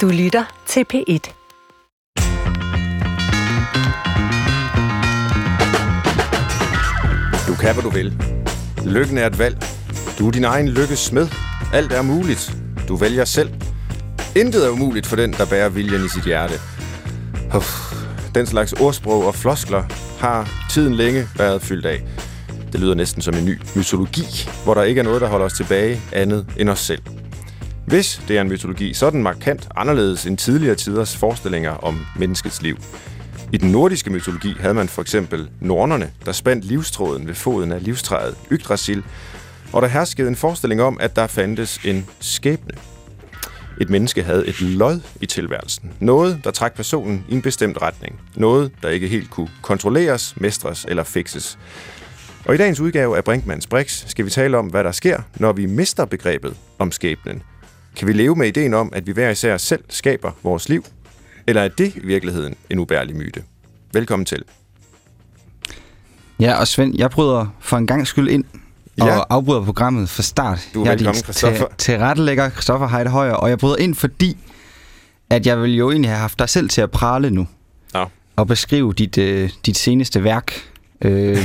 Du lytter til P1. Du kan, hvad du vil. Lykken er et valg. Du er din egen lykkes smed. Alt er muligt. Du vælger selv. Intet er umuligt for den, der bærer viljen i sit hjerte. Uff. Den slags ordsprog og floskler har tiden længe været fyldt af. Det lyder næsten som en ny mytologi, hvor der ikke er noget, der holder os tilbage andet end os selv. Hvis det er en mytologi, så er den markant anderledes end tidligere tiders forestillinger om menneskets liv. I den nordiske mytologi havde man for eksempel nornerne, der spændt livstråden ved foden af livstræet Yggdrasil, og der herskede en forestilling om, at der fandtes en skæbne. Et menneske havde et lod i tilværelsen. Noget, der trak personen i en bestemt retning. Noget, der ikke helt kunne kontrolleres, mestres eller fikses. Og i dagens udgave af Brinkmanns Brix skal vi tale om, hvad der sker, når vi mister begrebet om skæbnen. Kan vi leve med ideen om, at vi hver især selv skaber vores liv? Eller er det i virkeligheden en ubærlig myte? Velkommen til. Ja, og Svend, jeg bryder for en gang skyld ind og Ja. afbryder programmet fra start. Du er jeg velkommen, din Christoffer. Til, rettelægger Christoffer Heide Højer, og jeg bryder ind, fordi at jeg vil jo egentlig have haft dig selv til at prale nu. Nå. Og beskrive dit, øh, dit seneste værk. Øh,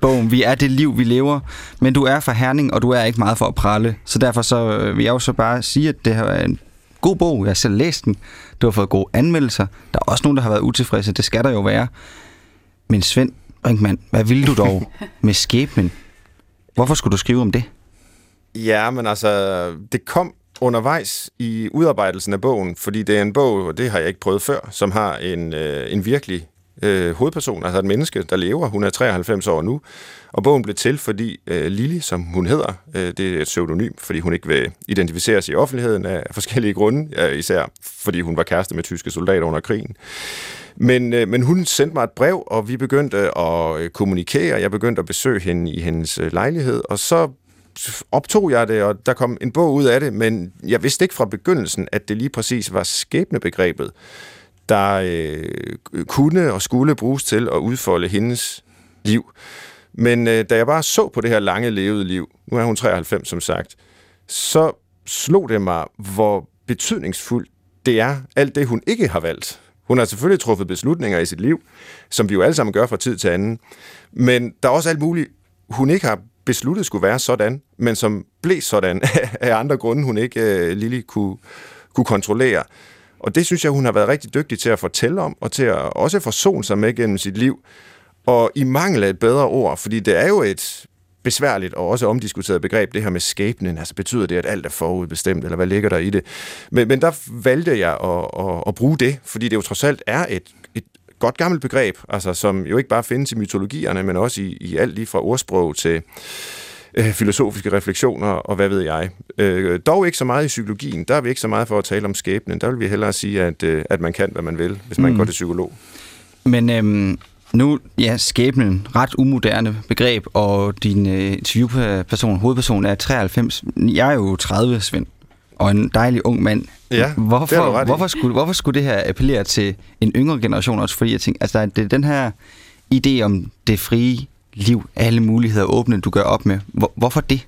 bogen Vi er det liv, vi lever. Men du er fra Herning, og du er ikke meget for at prale. Så derfor så øh, vil jeg jo så bare sige, at det her er en god bog. Jeg har selv læst den. Du har fået gode anmeldelser. Der er også nogen, der har været utilfredse. Det skal der jo være. Men Svend Brinkmann, hvad ville du dog med skæbnen? Hvorfor skulle du skrive om det? Ja, men altså, det kom undervejs i udarbejdelsen af bogen, fordi det er en bog, og det har jeg ikke prøvet før, som har en, øh, en virkelig øh, hovedperson, altså et menneske, der lever. Hun er 93 år nu, og bogen blev til, fordi øh, Lili, som hun hedder, øh, det er et pseudonym, fordi hun ikke vil identificeres i offentligheden af forskellige grunde, ja, især fordi hun var kæreste med tyske soldater under krigen. Men, øh, men hun sendte mig et brev, og vi begyndte at øh, kommunikere. Jeg begyndte at besøge hende i hendes øh, lejlighed, og så optog jeg det, og der kom en bog ud af det, men jeg vidste ikke fra begyndelsen, at det lige præcis var skæbnebegrebet, der øh, kunne og skulle bruges til at udfolde hendes liv. Men øh, da jeg bare så på det her lange levede liv, nu er hun 93 som sagt, så slog det mig, hvor betydningsfuldt det er, alt det hun ikke har valgt. Hun har selvfølgelig truffet beslutninger i sit liv, som vi jo alle sammen gør fra tid til anden. Men der er også alt muligt, hun ikke har besluttet skulle være sådan, men som blev sådan af andre grunde, hun ikke øh, Lili kunne, kunne kontrollere. Og det synes jeg, hun har været rigtig dygtig til at fortælle om, og til at også forsone sig med gennem sit liv. Og i mangel af et bedre ord, fordi det er jo et besværligt og også omdiskuteret begreb, det her med skæbnen. Altså betyder det, at alt er forudbestemt, eller hvad ligger der i det? Men, men der valgte jeg at, at, at bruge det, fordi det jo trods alt er et, et godt gammelt begreb, altså som jo ikke bare findes i mytologierne, men også i, i alt lige fra ordsprog til øh, filosofiske refleksioner og hvad ved jeg. Øh, dog ikke så meget i psykologien. Der er vi ikke så meget for at tale om skæbnen. Der vil vi hellere sige, at, øh, at man kan, hvad man vil, hvis man Mm. går til psykolog. Men øhm, nu, ja, skæbnen, ret umoderne begreb, og din øh, interviewperson, hovedperson er 93. Jeg er jo 30, Svend, og en dejlig ung mand. Ja, hvorfor, hvorfor, skulle, hvorfor skulle det her appellere til en yngre generation også? Fordi jeg tænker, altså, det er den her idé om det frie liv, alle muligheder åbne, du gør op med. Hvor, hvorfor det?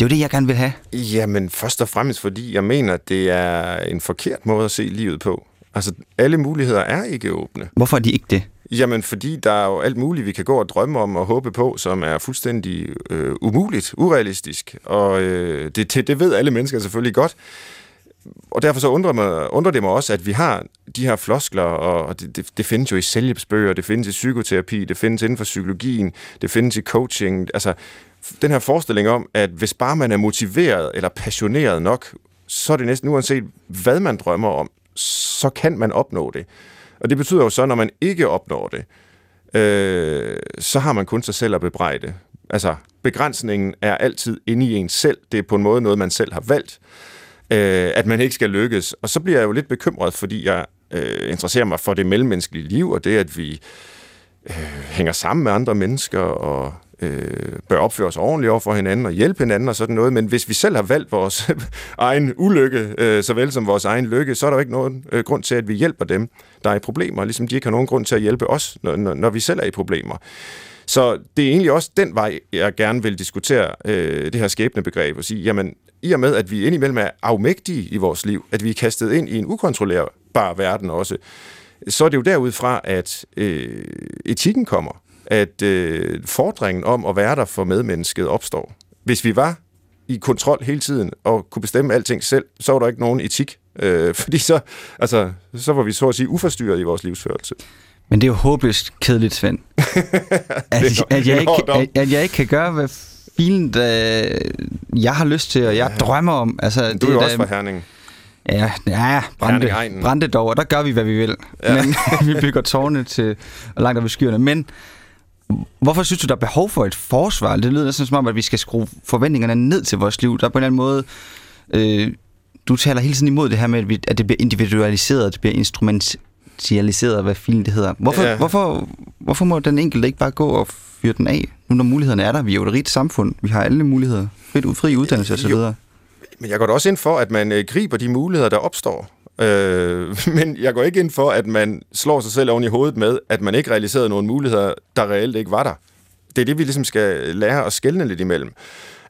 Det er jo det, jeg gerne vil have. Jamen, først og fremmest, fordi jeg mener, det er en forkert måde at se livet på. Altså, alle muligheder er ikke åbne. Hvorfor er de ikke det? Jamen, fordi der er jo alt muligt, vi kan gå og drømme om og håbe på, som er fuldstændig øh, umuligt, urealistisk. Og øh, det, det, det ved alle mennesker selvfølgelig godt. Og derfor så undrer, mig, undrer det mig også, at vi har de her floskler, og det, det, det findes jo i selvhjælpsbøger, det findes i psykoterapi, det findes inden for psykologien, det findes i coaching. Altså, den her forestilling om, at hvis bare man er motiveret eller passioneret nok, så er det næsten uanset, hvad man drømmer om, så kan man opnå det. Og det betyder jo så, når man ikke opnår det, øh, så har man kun sig selv at bebrejde. Altså, begrænsningen er altid inde i en selv. Det er på en måde noget, man selv har valgt, øh, at man ikke skal lykkes. Og så bliver jeg jo lidt bekymret, fordi jeg øh, interesserer mig for det mellemmenneskelige liv, og det, at vi øh, hænger sammen med andre mennesker, og øh, bør opføre os ordentligt over for hinanden, og hjælpe hinanden og sådan noget. Men hvis vi selv har valgt vores egen ulykke, øh, såvel som vores egen lykke, så er der jo ikke nogen øh, grund til, at vi hjælper dem, der er i problemer, ligesom de ikke har nogen grund til at hjælpe os, når, når, når vi selv er i problemer. Så det er egentlig også den vej, jeg gerne vil diskutere øh, det her skæbnebegreb og sige, jamen, i og med, at vi indimellem er afmægtige i vores liv, at vi er kastet ind i en ukontrollerbar verden også, så er det jo derudfra, at øh, etikken kommer, at øh, fordringen om at være der for medmennesket opstår. Hvis vi var i kontrol hele tiden og kunne bestemme alting selv, så var der ikke nogen etik. Øh, fordi så, altså, så var vi så at sige uforstyrret i vores livsførelse. Men det er jo håbløst kedeligt, Svend. at, at, jeg ikke, at, at jeg ikke kan gøre, hvad filen, jeg har lyst til, og jeg ja. drømmer om. Altså, du det er jo også fra Herning. Ja, ja brænde, brænde dog, og der gør vi, hvad vi vil. Ja. Men vi bygger tårne til langt op i skyerne. Men hvorfor synes du, der er behov for et forsvar? Det lyder næsten som om, at vi skal skrue forventningerne ned til vores liv. Der er på en eller anden måde... Øh, du taler hele tiden imod det her med, at, vi, at det bliver individualiseret, det bliver instrumentaliseret, hvad filen det hedder. Hvorfor, ja. hvorfor, hvorfor må den enkelte ikke bare gå og fyre den af, nu når mulighederne er der? Vi er jo et rigt samfund. Vi har alle muligheder. Frit, fri uddannelse osv. Men jeg går da også ind for, at man øh, griber de muligheder, der opstår. Øh, men jeg går ikke ind for, at man slår sig selv oven i hovedet med, at man ikke realiserede nogle muligheder, der reelt ikke var der. Det er det, vi ligesom skal lære at skælne lidt imellem.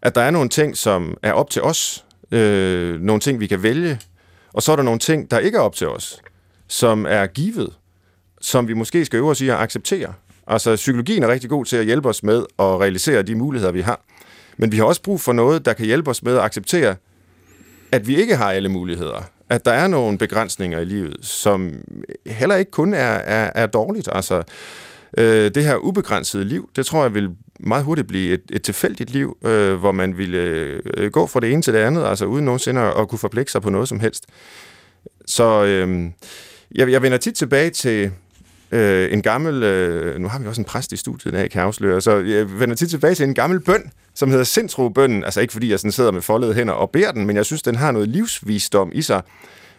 At der er nogle ting, som er op til os. Øh, nogle ting, vi kan vælge. Og så er der nogle ting, der ikke er op til os. Som er givet. Som vi måske skal øve os i at acceptere. Altså, psykologien er rigtig god til at hjælpe os med at realisere de muligheder, vi har. Men vi har også brug for noget, der kan hjælpe os med at acceptere, at vi ikke har alle muligheder. At der er nogle begrænsninger i livet, som heller ikke kun er, er, er dårligt. Altså, øh, det her ubegrænsede liv, det tror jeg vil meget hurtigt blive et, et tilfældigt liv, øh, hvor man ville øh, gå fra det ene til det andet, altså uden nogensinde at, at kunne forpligte sig på noget som helst. Så øh, jeg, jeg vender tit tilbage til øh, en gammel, øh, nu har vi også en præst i studiet, der jeg kan afsløre, så jeg vender tit tilbage til en gammel bøn, som hedder sindsrobønnen, altså ikke fordi jeg sådan sidder med foldede hænder og beder den, men jeg synes, den har noget livsvisdom i sig,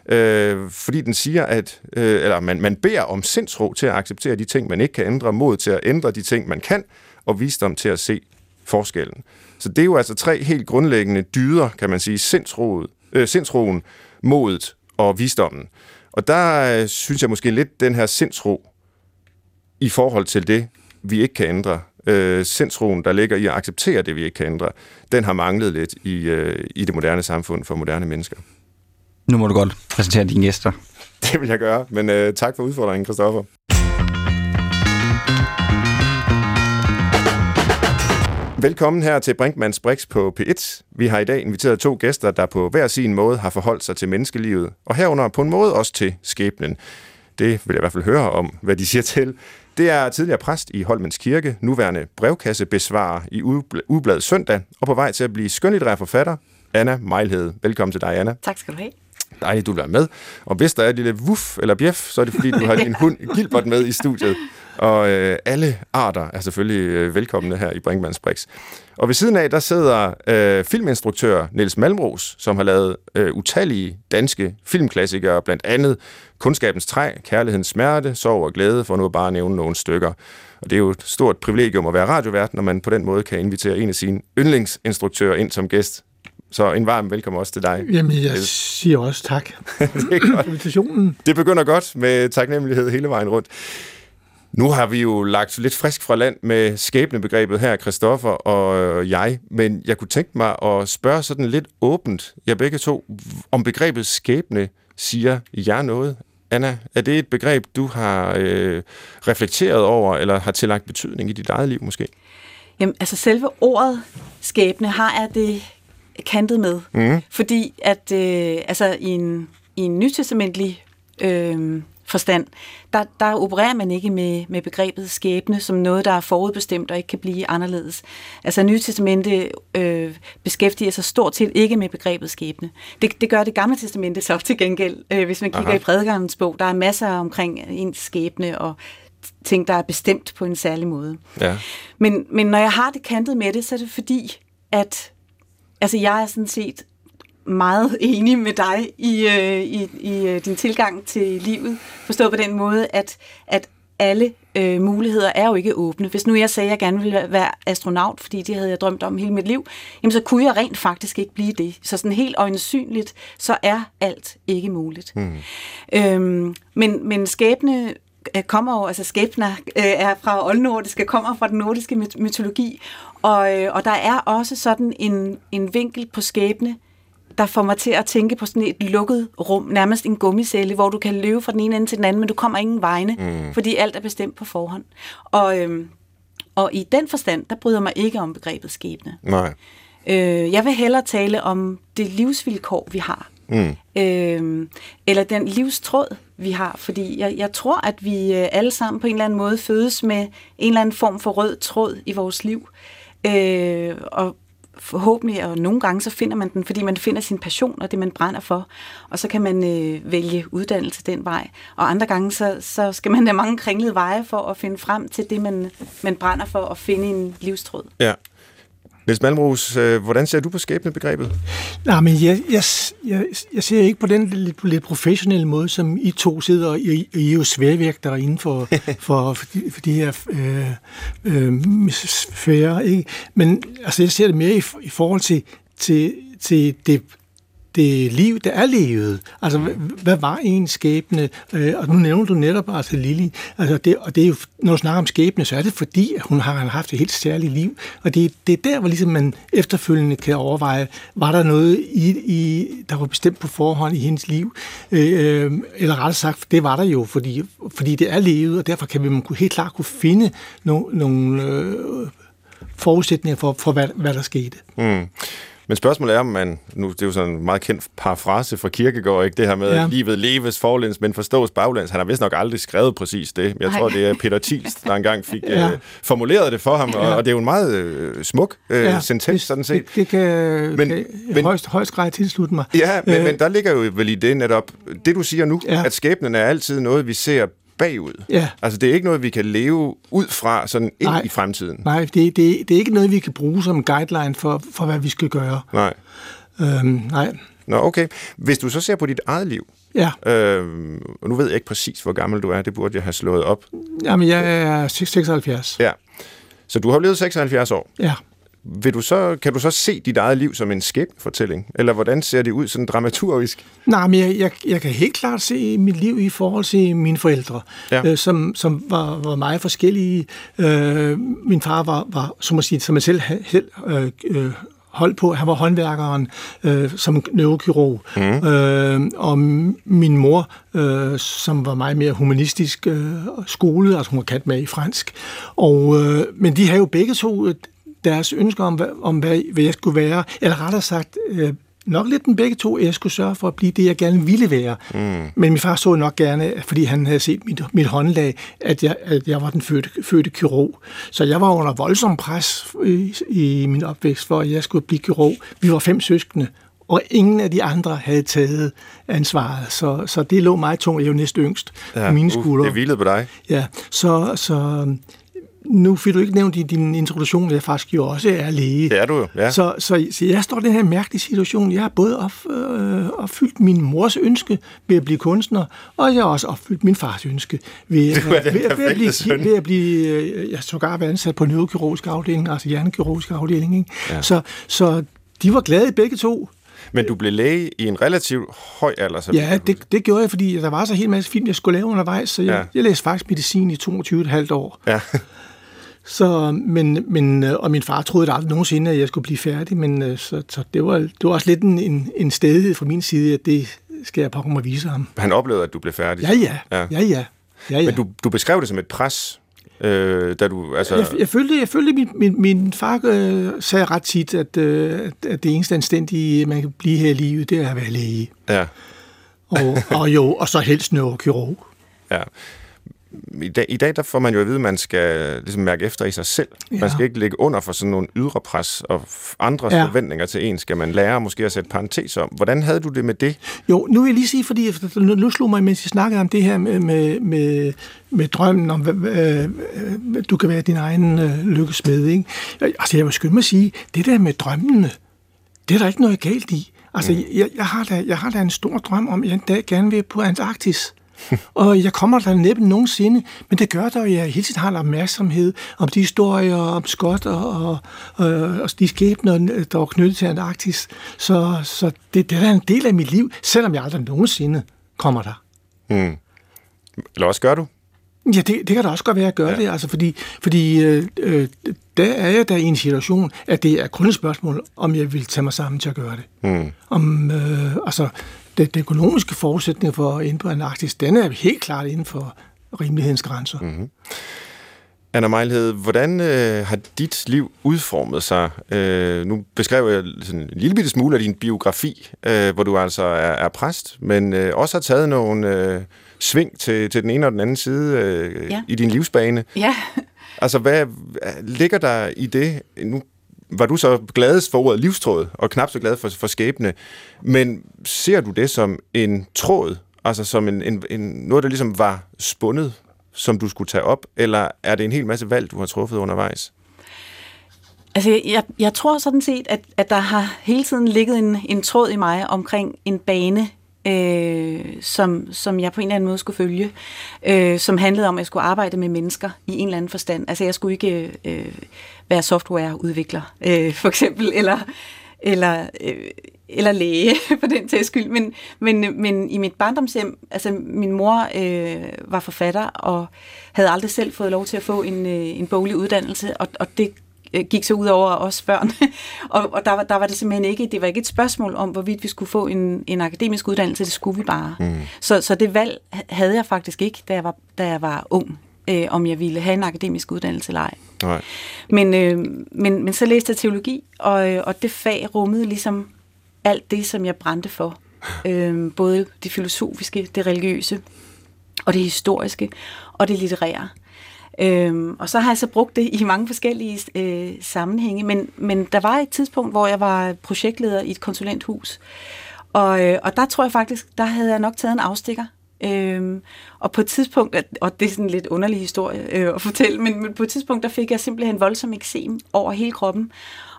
øh, fordi den siger, at øh, eller man, man beder om sindsro til at acceptere de ting, man ikke kan ændre, mod til at ændre de ting, man kan, og visdom til at se forskellen. Så det er jo altså tre helt grundlæggende dyder, kan man sige, sindsroet, øh, sindsroen, modet og visdommen. Og der øh, synes jeg måske lidt, den her sindsro i forhold til det, vi ikke kan ændre, øh, sindsroen, der ligger i at acceptere det, vi ikke kan ændre, den har manglet lidt i, øh, i det moderne samfund for moderne mennesker. Nu må du godt præsentere dine gæster. Det vil jeg gøre, men øh, tak for udfordringen, Christoffer. Velkommen her til Brinkmanns Brix på P1. Vi har i dag inviteret to gæster, der på hver sin måde har forholdt sig til menneskelivet, og herunder på en måde også til skæbnen. Det vil jeg i hvert fald høre om, hvad de siger til. Det er tidligere præst i Holmens Kirke, nuværende brevkassebesvarer i Ubladet Søndag, og på vej til at blive skønlitterær forfatter, Anna Mejlhed. Velkommen til dig, Anna. Tak skal du have. Dejligt, du vil være med. Og hvis der er et lille wuff eller bjef, så er det fordi, du har din hund Gilbert med i studiet. Og øh, alle arter er selvfølgelig øh, velkomne her i Brinkmanns Brix. Og ved siden af, der sidder øh, filminstruktør Niels Malmros, som har lavet øh, utallige danske filmklassikere, blandt andet Kundskabens Træ, Kærlighedens Smerte, Sorg og Glæde, for nu at bare nævne nogle stykker. Og det er jo et stort privilegium at være radiovært, når man på den måde kan invitere en af sine yndlingsinstruktører ind som gæst. Så en varm velkommen også til dig. Jamen, jeg siger også tak det er godt. invitationen. Det begynder godt med taknemmelighed hele vejen rundt. Nu har vi jo lagt lidt frisk fra land med skæbnebegrebet her, Christoffer og jeg, men jeg kunne tænke mig at spørge sådan lidt åbent, jeg begge to, om begrebet skæbne siger jer noget. Anna, er det et begreb, du har øh, reflekteret over, eller har tillagt betydning i dit eget liv måske? Jamen, altså selve ordet skæbne har jeg det kantet med, mm. fordi at øh, altså, i en, i en nytestamentlig øh, forstand, der, der opererer man ikke med, med begrebet skæbne som noget, der er forudbestemt og ikke kan blive anderledes. Altså Nye Testamente øh, beskæftiger sig stort set ikke med begrebet skæbne. Det, det gør det gamle testamente så til gengæld. Øh, hvis man kigger Aha. i prædikernes bog, der er masser omkring ens skæbne og ting, der er bestemt på en særlig måde. Ja. Men, men når jeg har det kantet med det, så er det fordi, at altså jeg er sådan set meget enig med dig i, øh, i, i øh, din tilgang til livet. Forstået på den måde, at, at alle øh, muligheder er jo ikke åbne. Hvis nu jeg sagde, at jeg gerne ville være astronaut, fordi det havde jeg drømt om hele mit liv, jamen så kunne jeg rent faktisk ikke blive det. Så sådan helt øjensynligt, så er alt ikke muligt. Mm. Øhm, men, men skæbne øh, kommer jo, altså skæbner øh, er fra oldnordiske, kommer fra den nordiske mytologi, og, øh, og der er også sådan en, en vinkel på skæbne, der får mig til at tænke på sådan et lukket rum, nærmest en gummicelle, hvor du kan løbe fra den ene ende til den anden, men du kommer ingen vegne, mm. fordi alt er bestemt på forhånd. Og, øhm, og i den forstand, der bryder mig ikke om begrebet skæbne. Nej. Øh, jeg vil hellere tale om det livsvilkår, vi har. Mm. Øh, eller den livstråd, vi har. Fordi jeg, jeg tror, at vi øh, alle sammen på en eller anden måde fødes med en eller anden form for rød tråd i vores liv. Øh, og forhåbentlig, og nogle gange så finder man den, fordi man finder sin passion og det, man brænder for. Og så kan man øh, vælge uddannelse den vej. Og andre gange, så, så skal man have mange kringlede veje for at finde frem til det, man, man brænder for og finde en livstråd. Ja. Niels Malmros, øh, hvordan ser du på skæbnebegrebet? Nej, men jeg, jeg, jeg, jeg ser ikke på den lidt, lidt professionelle måde, som I to sidder og I, I er jo sværvægtere inden for, for, for, de, for de her øh, øh, sfære. Ikke? Men altså, jeg ser det mere i, i forhold til, til, til det det liv, der er levet. Altså, hvad, hvad var en skæbne? Øh, og nu nævner du netop altså Lili. Altså, det, og det er jo, når du snakker om skæbne, så er det fordi, at hun har haft et helt særligt liv. Og det, det er der, hvor ligesom man efterfølgende kan overveje, var der noget, i, i, der var bestemt på forhånd i hendes liv? Øh, eller rettere sagt, det var der jo, fordi, fordi det er levet, og derfor kan vi helt klart kunne finde nogle, nogle øh, forudsætninger for, for hvad, hvad der skete. Mm. Men spørgsmålet er, om man, nu det er jo sådan en meget kendt parafrase fra Kirkegaard, ikke? det her med, ja. at livet leves forlæns, men forstås baglæns. Han har vist nok aldrig skrevet præcis det. Jeg Nej. tror, det er Peter Thiels, der engang fik ja. øh, formuleret det for ham, ja. og, og det er jo en meget øh, smuk øh, ja, sentens, sådan set. Det, det kan, men, kan men, højst, højst grad tilslutte mig. Ja, men, øh, men der ligger jo vel i det netop, det du siger nu, ja. at skæbnen er altid noget, vi ser bagud. Ja. Altså, det er ikke noget, vi kan leve ud fra sådan ind Nej. i fremtiden. Nej, det, det, det er ikke noget, vi kan bruge som guideline for, for hvad vi skal gøre. Nej. Øhm, nej. Nå, okay. Hvis du så ser på dit eget liv, Ja. Øhm, nu ved jeg ikke præcis, hvor gammel du er. Det burde jeg have slået op. Jamen, jeg er 76. Ja. Så du har levet 76 år. Ja vil du så, kan du så se dit eget liv som en skæbnefortælling? Eller hvordan ser det ud sådan dramaturgisk? Nej, men jeg, jeg, jeg kan helt klart se mit liv i forhold til mine forældre, ja. øh, som, som var, var meget forskellige. Øh, min far var, var som, at sige, som jeg selv selv øh, øh, holdt på. Han var håndværkeren øh, som neurokirurg. Mm. Øh, og min mor, øh, som var meget mere humanistisk øh, skole, altså hun var kat med i fransk. Og, øh, men de har jo begge to deres ønsker om, om hvad, hvad jeg skulle være, eller rettere sagt, øh, nok lidt den begge to, at jeg skulle sørge for at blive det, jeg gerne ville være. Mm. Men min far så nok gerne, fordi han havde set mit, mit håndlag, at jeg, at jeg var den fødte, fødte kirurg. Så jeg var under voldsom pres i, i min opvækst, for at jeg skulle blive kirurg. Vi var fem søskende, og ingen af de andre havde taget ansvaret. Så, så det lå meget tungt. Jeg er jo næst yngst ja, på mine skuldre. Uh, det hvilede på dig. Ja, så, så nu fik du ikke nævnt i din introduktion, at jeg faktisk jo også er læge. Det er du jo, ja. Så, så, så jeg står i den her mærkelige situation. Jeg har både op, øh, opfyldt min mors ønske ved at blive kunstner, og jeg har også opfyldt min fars ønske ved, er ved, ved, ved, at blive, ved at blive, øh, jeg sågar været ansat på neurokirurgisk afdeling, altså hjernekirurgisk afdeling. Ikke? Ja. Så, så de var glade begge to. Men du blev læge i en relativt høj alder? Så ja, det, det gjorde jeg, fordi der var så helt masse film, jeg skulle lave undervejs, så jeg, ja. jeg læste faktisk medicin i 22,5 år. Ja. Så, men, men, øh, og min far troede aldrig nogensinde, at jeg skulle blive færdig, men øh, så, så det, var, det var også lidt en, en, en stedighed fra min side, at det skal jeg pakke mig vise ham. Han oplevede, at du blev færdig? Ja, ja. ja. ja, ja. ja, ja. Men du, du beskrev det som et pres, øh, da du... Altså... Jeg, jeg følte, jeg følte min, min, min far øh, sagde ret tit, at, øh, at det eneste anstændige, man kan blive her i livet, det er at være læge. Ja. og, og jo, og så helst neurokirurg. Ja i dag, i dag der får man jo at vide, at man skal ligesom mærke efter i sig selv. Ja. Man skal ikke ligge under for sådan nogle ydre pres og andres ja. forventninger til en. Skal man lære måske at sætte parentes om. Hvordan havde du det med det? Jo, nu vil jeg lige sige, fordi nu slog mig, mens jeg snakkede om det her med, med, med, med drømmen om, hvad, du kan være din egen øh, lykkesmed. Ikke? Altså, jeg vil skynde mig at sige, det der med drømmene, det er der ikke noget galt i. Altså, mm. jeg, jeg, har da, jeg har da en stor drøm om, at jeg en dag gerne vil på Antarktis og jeg kommer der næppe nogensinde, men det gør der, at jeg hele tiden har en opmærksomhed om de historier om Scott og, og, og, og de skæbner, der var knyttet til Antarktis. Så, så det, det er en del af mit liv, selvom jeg aldrig nogensinde kommer der. Mm. Eller også gør du? Ja, det, det kan da også godt være at gøre ja. det, altså fordi, fordi øh, øh, der er jeg da i en situation, at det er kun et spørgsmål, om jeg vil tage mig sammen til at gøre det. Mm. Om, øh, altså, det, det økonomiske forudsætning for at på Antarktis, den er helt klart inden for rimelighedens grænser. Mm-hmm. Anna Mejlhed, hvordan øh, har dit liv udformet sig? Øh, nu beskrev jeg sådan en lille bitte smule af din biografi, øh, hvor du altså er, er præst, men øh, også har taget nogle øh, sving til, til den ene og den anden side øh, ja. i din livsbane. Ja. altså, hvad ligger der i det? Nu var du så gladest for ordet livstråd, og knap så glad for, for skæbne, men ser du det som en tråd, altså som en, en, en, noget, der ligesom var spundet som du skulle tage op, eller er det en hel masse valg, du har truffet undervejs? Altså, jeg, jeg tror sådan set, at, at der har hele tiden ligget en, en tråd i mig omkring en bane, øh, som, som jeg på en eller anden måde skulle følge, øh, som handlede om, at jeg skulle arbejde med mennesker i en eller anden forstand. Altså, jeg skulle ikke øh, være softwareudvikler, øh, for eksempel, eller, eller øh, eller læge for den tages skyld, men, men, men i mit barndomshjem, altså min mor øh, var forfatter og havde aldrig selv fået lov til at få en, øh, en boglig uddannelse, og, og det gik så ud over os børn. og og der, var, der var det simpelthen ikke, det var ikke et spørgsmål om, hvorvidt vi skulle få en, en akademisk uddannelse, det skulle vi bare. Mm. Så, så det valg havde jeg faktisk ikke, da jeg var, da jeg var ung, øh, om jeg ville have en akademisk uddannelse eller ej. Nej. Men, øh, men, men så læste jeg teologi, og, øh, og det fag rummede ligesom alt det, som jeg brændte for. Øhm, både det filosofiske, det religiøse, og det historiske, og det litterære. Øhm, og så har jeg så brugt det i mange forskellige øh, sammenhænge, men, men der var et tidspunkt, hvor jeg var projektleder i et konsulenthus, og, øh, og der tror jeg faktisk, der havde jeg nok taget en afstikker. Øhm, og på et tidspunkt, og det er sådan en lidt underlig historie øh, at fortælle, men, men på et tidspunkt, der fik jeg simpelthen voldsom eksem over hele kroppen,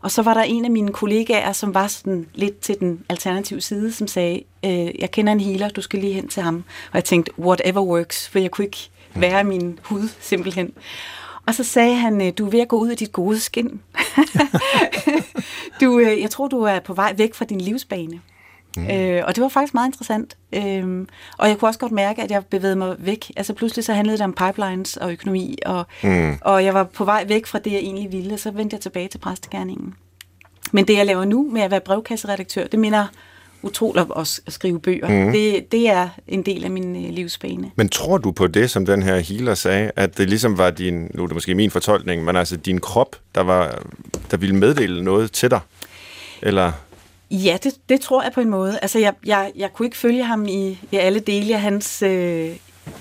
og så var der en af mine kollegaer, som var sådan lidt til den alternative side, som sagde, øh, jeg kender en healer, du skal lige hen til ham. Og jeg tænkte, whatever works, for jeg kunne ikke være min hud simpelthen. Og så sagde han, øh, du er ved at gå ud af dit gode skin. du, øh, jeg tror, du er på vej væk fra din livsbane. Mm. Øh, og det var faktisk meget interessant. Øh, og jeg kunne også godt mærke, at jeg bevægede mig væk. Altså pludselig så handlede det om pipelines og økonomi, og, mm. og jeg var på vej væk fra det, jeg egentlig ville, og så vendte jeg tilbage til præstegærningen. Men det, jeg laver nu med at være brevkasseredaktør, det minder utroligt at skrive bøger. Mm. Det, det er en del af min øh, livsbane. Men tror du på det, som den her healer sagde, at det ligesom var din, nu er det måske min fortolkning, men altså din krop, der, var, der ville meddele noget til dig? Eller... Ja, det, det tror jeg på en måde. Altså, jeg, jeg, jeg kunne ikke følge ham i, i alle dele af hans, øh,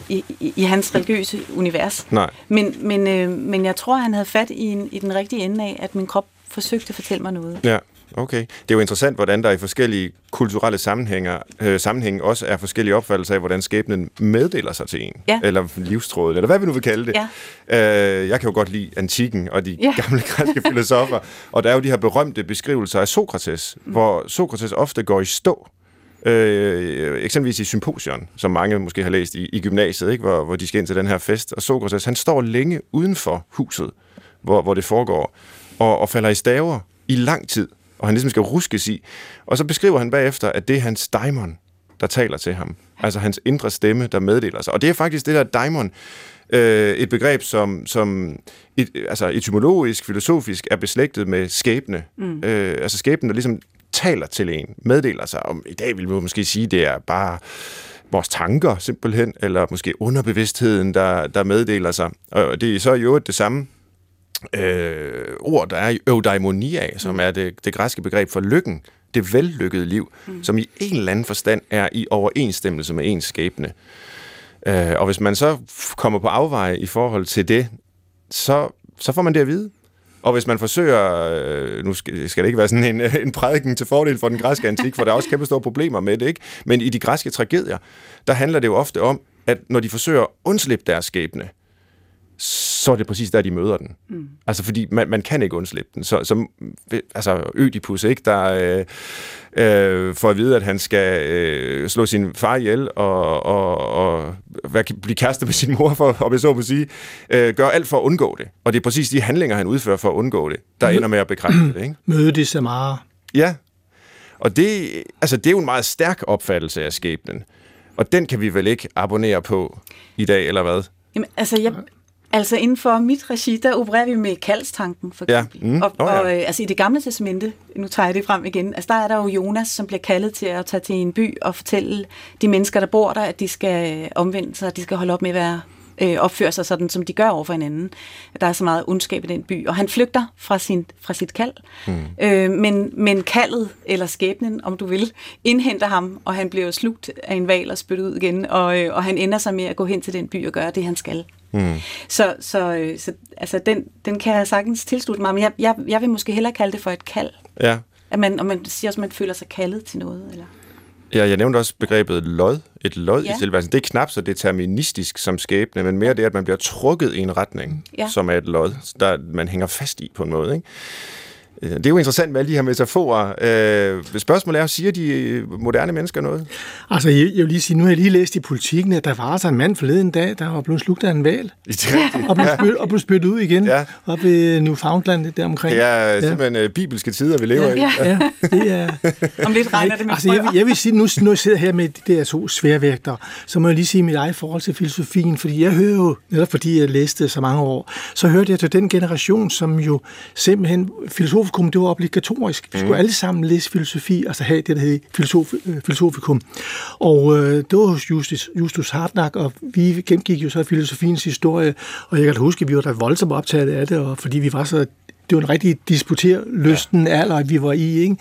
i, i, i hans religiøse univers. Nej. Men, men, øh, men jeg tror, han havde fat i, en, i den rigtige ende af, at min krop forsøgte at fortælle mig noget. Ja. Okay. Det er jo interessant, hvordan der i forskellige kulturelle sammenhænge, øh, sammenhænge også er forskellige opfattelser af, hvordan skæbnen meddeler sig til en. Ja. Eller livstrådet, eller hvad vi nu vil kalde det. Ja. Øh, jeg kan jo godt lide antikken og de ja. gamle græske filosofer. Og der er jo de her berømte beskrivelser af Sokrates, mm. hvor Sokrates ofte går i stå. Øh, eksempelvis i Symposion, som mange måske har læst i, i gymnasiet, ikke? Hvor, hvor de skal ind til den her fest. Og Sokrates, han står længe uden for huset, hvor, hvor det foregår, og, og falder i staver i lang tid og han ligesom skal ruskes i. Og så beskriver han bagefter, at det er hans daimon, der taler til ham. Altså hans indre stemme, der meddeler sig. Og det er faktisk det der daimon, øh, et begreb, som, som et, altså etymologisk, filosofisk er beslægtet med skæbne. Mm. Øh, altså skæbnen, der ligesom taler til en, meddeler sig. Om, I dag vil vi måske sige, det er bare vores tanker simpelthen, eller måske underbevidstheden, der, der meddeler sig. Og det er så jo det samme øh, ord, der er eudaimonia, som mm. er det, det græske begreb for lykken, det vellykkede liv, mm. som i en eller anden forstand er i overensstemmelse med ens skæbne. Øh, og hvis man så kommer på afveje i forhold til det, så, så får man det at vide. Og hvis man forsøger, øh, nu skal, skal det ikke være sådan en, en prædiken til fordel for den græske antik, for der er også kæmpe store problemer med det, ikke? Men i de græske tragedier, der handler det jo ofte om, at når de forsøger at undslippe deres skæbne, så er det præcis der, de møder den. Mm. Altså, fordi man, man kan ikke undslippe den. Så, så altså, Ødipus, ikke, der øh, øh, får at vide, at han skal øh, slå sin far ihjel og, og, og hvad, blive kæreste med sin mor, for, om jeg så må sige, øh, gør alt for at undgå det. Og det er præcis de handlinger, han udfører for at undgå det, der ender med at bekræfte det. Ikke? Møde de Samara. Ja, og det, altså, det er jo en meget stærk opfattelse af skæbnen. Og den kan vi vel ikke abonnere på i dag, eller hvad? Jamen, altså, jeg, altså inden for mit regi, der opererer vi med kaldstanken, for eksempel. Ja. Mm. Og, Oh, ja. og øh, altså i det gamle testamente, nu tager jeg det frem igen, altså der er der jo Jonas, som bliver kaldet til at tage til en by og fortælle de mennesker, der bor der, at de skal omvende sig, at de skal holde op med at være øh, opføre sig sådan, som de gør over for hinanden. Der er så meget ondskab i den by. Og han flygter fra, sin, fra sit kald. Mm. Øh, men, men kaldet, eller skæbnen, om du vil, indhenter ham, og han bliver slugt af en val og spyttet ud igen. Og, øh, og han ender sig med at gå hen til den by og gøre det, han skal. Mm. Så, så, øh, så altså, den, den kan jeg sagtens tilslutte mig, men jeg, jeg, jeg vil måske hellere kalde det for et kald. Ja. At man, og man siger også, at man føler sig kaldet til noget. Eller? Ja, jeg nævnte også begrebet lod. Et lod Ja. i tilværelsen. Det er knap så deterministisk som skæbne, men mere det, at man bliver trukket i en retning, Ja. som er et lod, der man hænger fast i på en måde. Ikke? Øh, Det er jo interessant med alle de her metaforer. Øh, spørgsmålet er, siger de øh, moderne mennesker noget? Altså, jeg, jeg vil lige sige, nu har jeg lige læst i politikken, at der var altså en mand forleden dag, der var blevet slugt af en val, Det er rigtigt. og blev, spyt, og blev spyttet ud igen, Ja. ja. op i Newfoundland deromkring. Det er simpelthen ja. bibelske tider, vi lever i. Ja. Ja, det er... Om lidt regner det med altså, jeg, jeg vil sige, nu, nu jeg sidder her med de der to sværvægter, så må jeg lige sige mit eget forhold til filosofien, fordi jeg hører jo, netop fordi jeg læste så mange år, så hørte jeg til den generation, som jo simpelthen, filosofikum, det var obligatorisk. Vi skulle alle sammen læse filosofi, altså have det, der hed filosof, øh, filosofikum. Og øh, det var hos Justus, Justus Hartnack, og vi gennemgik jo så filosofiens historie, og jeg kan huske, at vi var da voldsomt optaget af det, og fordi vi var så det var en rigtig disputerlysten ja. alder, vi var i. Ikke?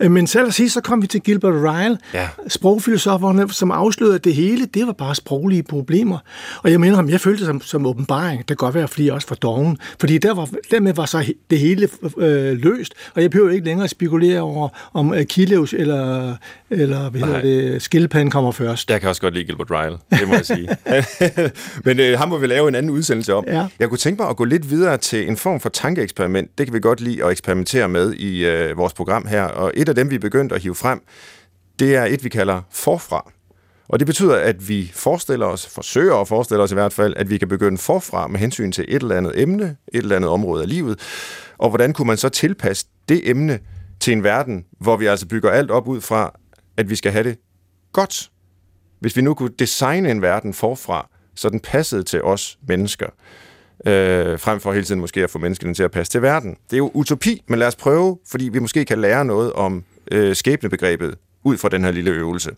Øh, Men selv at sige, så kom vi til Gilbert Ryle, Ja. sprogfilosoferne, som afslørede, at det hele, det var bare sproglige problemer. Og jeg mener ham, jeg følte det som, som åbenbaring. Det kan godt være, fordi jeg også var doven. Fordi der var, dermed var så det hele øh, løst, og jeg behøver ikke længere at spekulere over, om Achilles eller, eller hvad hedder det, skildpadden kommer først. Jeg kan også godt lide Gilbert Ryle, det må jeg sige. Men øh, ham må vi lave en anden udsendelse om. Ja. Jeg kunne tænke mig at gå lidt videre til en form for tankeeksperiment. Det kan vi godt lide at eksperimentere med i øh, vores program her. Og et af dem, vi er begyndt at hive frem, det er et, vi kalder forfra. Og det betyder, at vi forestiller os, forsøger at forestille os i hvert fald, at vi kan begynde forfra med hensyn til et eller andet emne, et eller andet område af livet. Og hvordan kunne man så tilpasse det emne til en verden, hvor vi altså bygger alt op ud fra, at vi skal have det godt. Hvis vi nu kunne designe en verden forfra, så den passede til os mennesker, øh, frem for hele tiden måske at få menneskene til at passe til verden. Det er jo utopi, men lad os prøve, fordi vi måske kan lære noget om øh, skæbnebegrebet ud fra den her lille øvelse.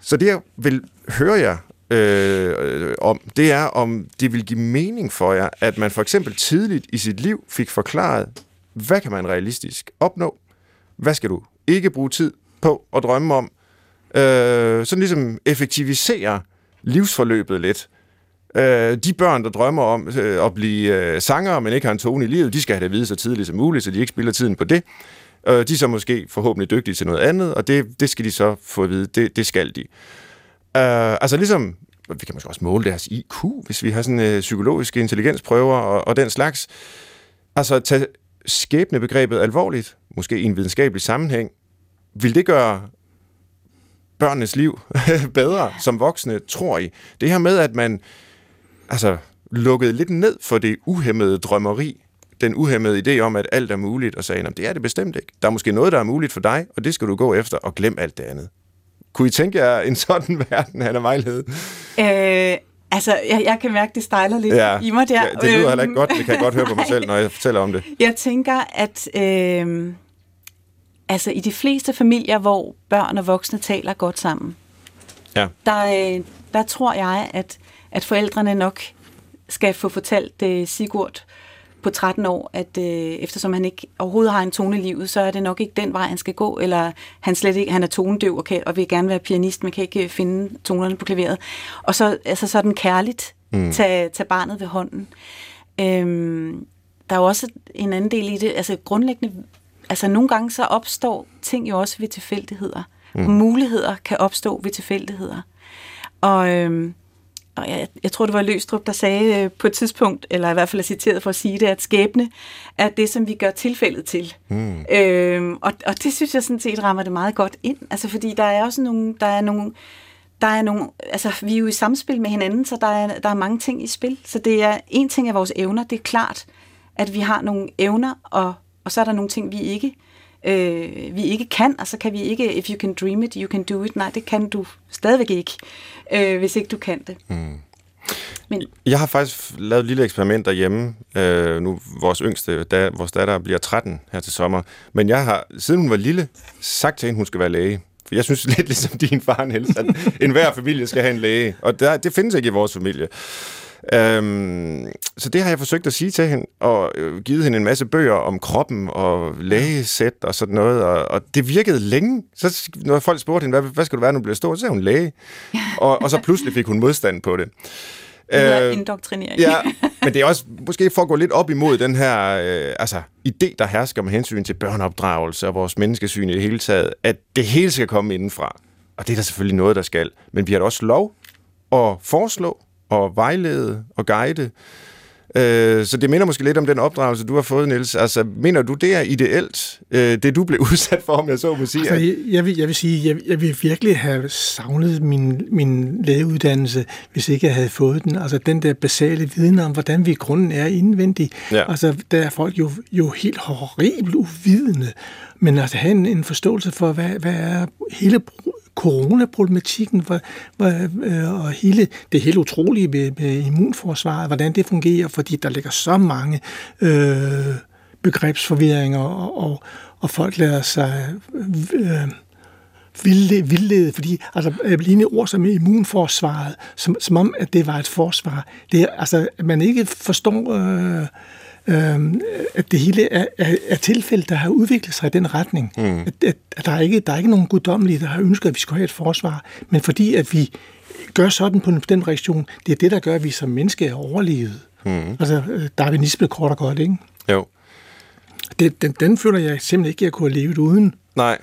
Så det, jeg vil høre jer øh, øh, om, det er, om det vil give mening for jer, at man for eksempel tidligt i sit liv fik forklaret, hvad kan man realistisk opnå? Hvad skal du ikke bruge tid på at drømme om? Øh, sådan ligesom effektivisere livsforløbet lidt. Øh, de børn, der drømmer om øh, at blive øh, sanger, men ikke har en tone i livet, de skal have det at vide så tidligt som muligt, så de ikke spilder tiden på det. Øh, de er så måske forhåbentlig dygtige til noget andet, og det, det skal de så få at vide, det, det skal de. Øh, altså ligesom, vi kan måske også måle deres IQ, hvis vi har sådan øh, psykologiske intelligensprøver og, og den slags. Altså tage skæbnebegrebet alvorligt, måske i en videnskabelig sammenhæng, vil det gøre børnenes liv bedre som voksne, tror I? Det her med, at man altså, lukkede lidt ned for det uhemmede drømmeri, den uhemmede idé om, at alt er muligt, og sagde, "Nå, det er det bestemt ikke. Der er måske noget, der er muligt for dig, og det skal du gå efter, og glem alt det andet. Kunne I tænke jer en sådan verden, Hanna Vejlhed? Øh, altså, jeg, jeg kan mærke, det stejler lidt ja. i mig der. Ja, det lyder heller ikke Øhm, godt. Det kan jeg godt høre på mig selv, når jeg fortæller om det. Jeg tænker, at øh, altså, i de fleste familier, hvor børn og voksne taler godt sammen, Ja. der, øh, der tror jeg, at, at forældrene nok skal få fortalt øh, Sigurd på 13 år, at øh, eftersom han ikke overhovedet har en tone i livet, så er det nok ikke den vej, han skal gå, eller han slet ikke, han er tonedøv og, kan, og vil gerne være pianist, men kan ikke øh, finde tonerne på klaveret. Og så altså sådan kærligt mm. tage, tage barnet ved hånden. Øhm, der er jo også en anden del i det, altså grundlæggende, altså nogle gange så opstår ting jo også ved tilfældigheder. Mm. Muligheder kan opstå ved tilfældigheder. Og, øhm, og jeg, jeg tror, det var Løstrup, der sagde øh, på et tidspunkt, eller i hvert fald er citeret for at sige det, at skæbne er det, som vi gør tilfældet til. Mm. Øhm, og, og det synes jeg sådan set rammer det meget godt ind. Altså fordi der er også nogle, der er nogle, der er nogle, altså vi er jo i samspil med hinanden, så der er, der er mange ting i spil. Så det er, en ting af vores evner, det er klart, at vi har nogle evner, og, og så er der nogle ting, vi ikke øh, vi ikke kan, og så kan vi ikke, if you can dream it, you can do it. Nej, det kan du stadigvæk ikke, øh, hvis ikke du kan det. Mm. Men... Jeg har faktisk lavet et lille eksperiment derhjemme. Øh, nu vores yngste, da, vores datter bliver 13 her til sommer. Men jeg har, siden hun var lille, sagt til hende, hun skal være læge. For jeg synes lidt ligesom din far, Niels, at enhver familie skal have en læge. Og der, det findes ikke i vores familie. Øhm, så det har jeg forsøgt at sige til hende, og øh, givet hende en masse bøger om kroppen og lægesæt og sådan noget, og, og det virkede længe. Så når folk spurgte hende, hvad, hvad skal du være, når du bliver stor, så er hun læge. og, og så pludselig fik hun modstand på det. Det øh, indoktrinering. ja, men det er også måske for at gå lidt op imod den her øh, altså, idé, der hersker med hensyn til børneopdragelse og vores menneskesyn i det hele taget, at det hele skal komme indenfra. Og det er der selvfølgelig noget, der skal. Men vi har da også lov at foreslå og vejlede og guide. Øh, så det minder måske lidt om den opdragelse, du har fået, Niels. Altså, mener du, det er ideelt, øh, det du blev udsat for, om jeg så må sige? Altså, jeg, vil, jeg vil sige, jeg, jeg vil virkelig have savnet min, min lægeuddannelse, hvis ikke jeg havde fået den. Altså, den der basale viden om, hvordan vi i grunden er indvendigt. Ja. Altså, der er folk jo, jo helt horribelt uvidende. Men altså, have en, en forståelse for, hvad, hvad er hele coronaproblematikken hvor, hvor, øh, og hele, det helt utrolige med, med immunforsvaret, hvordan det fungerer, fordi der ligger så mange øh, begrebsforvirringer, og, og, og folk lader sig øh, øh vildlede, vildlede, fordi altså, lignende ord som immunforsvaret, som, som om, at det var et forsvar. Det altså, at man ikke forstår... Øh, øh, at det hele er, er, er tilfælde, der har udviklet sig i den retning. Mm. At, at, at der, er ikke, der er ikke nogen guddommelige, der har ønsket, at vi skulle have et forsvar, men fordi at vi gør sådan på den reaktion, det er det, der gør, at vi som mennesker er overlevet. Mm. Altså, øh, darwinisme kort og godt, ikke? Jo. Det, den, den føler jeg simpelthen ikke, at jeg kunne have levet uden. Nej.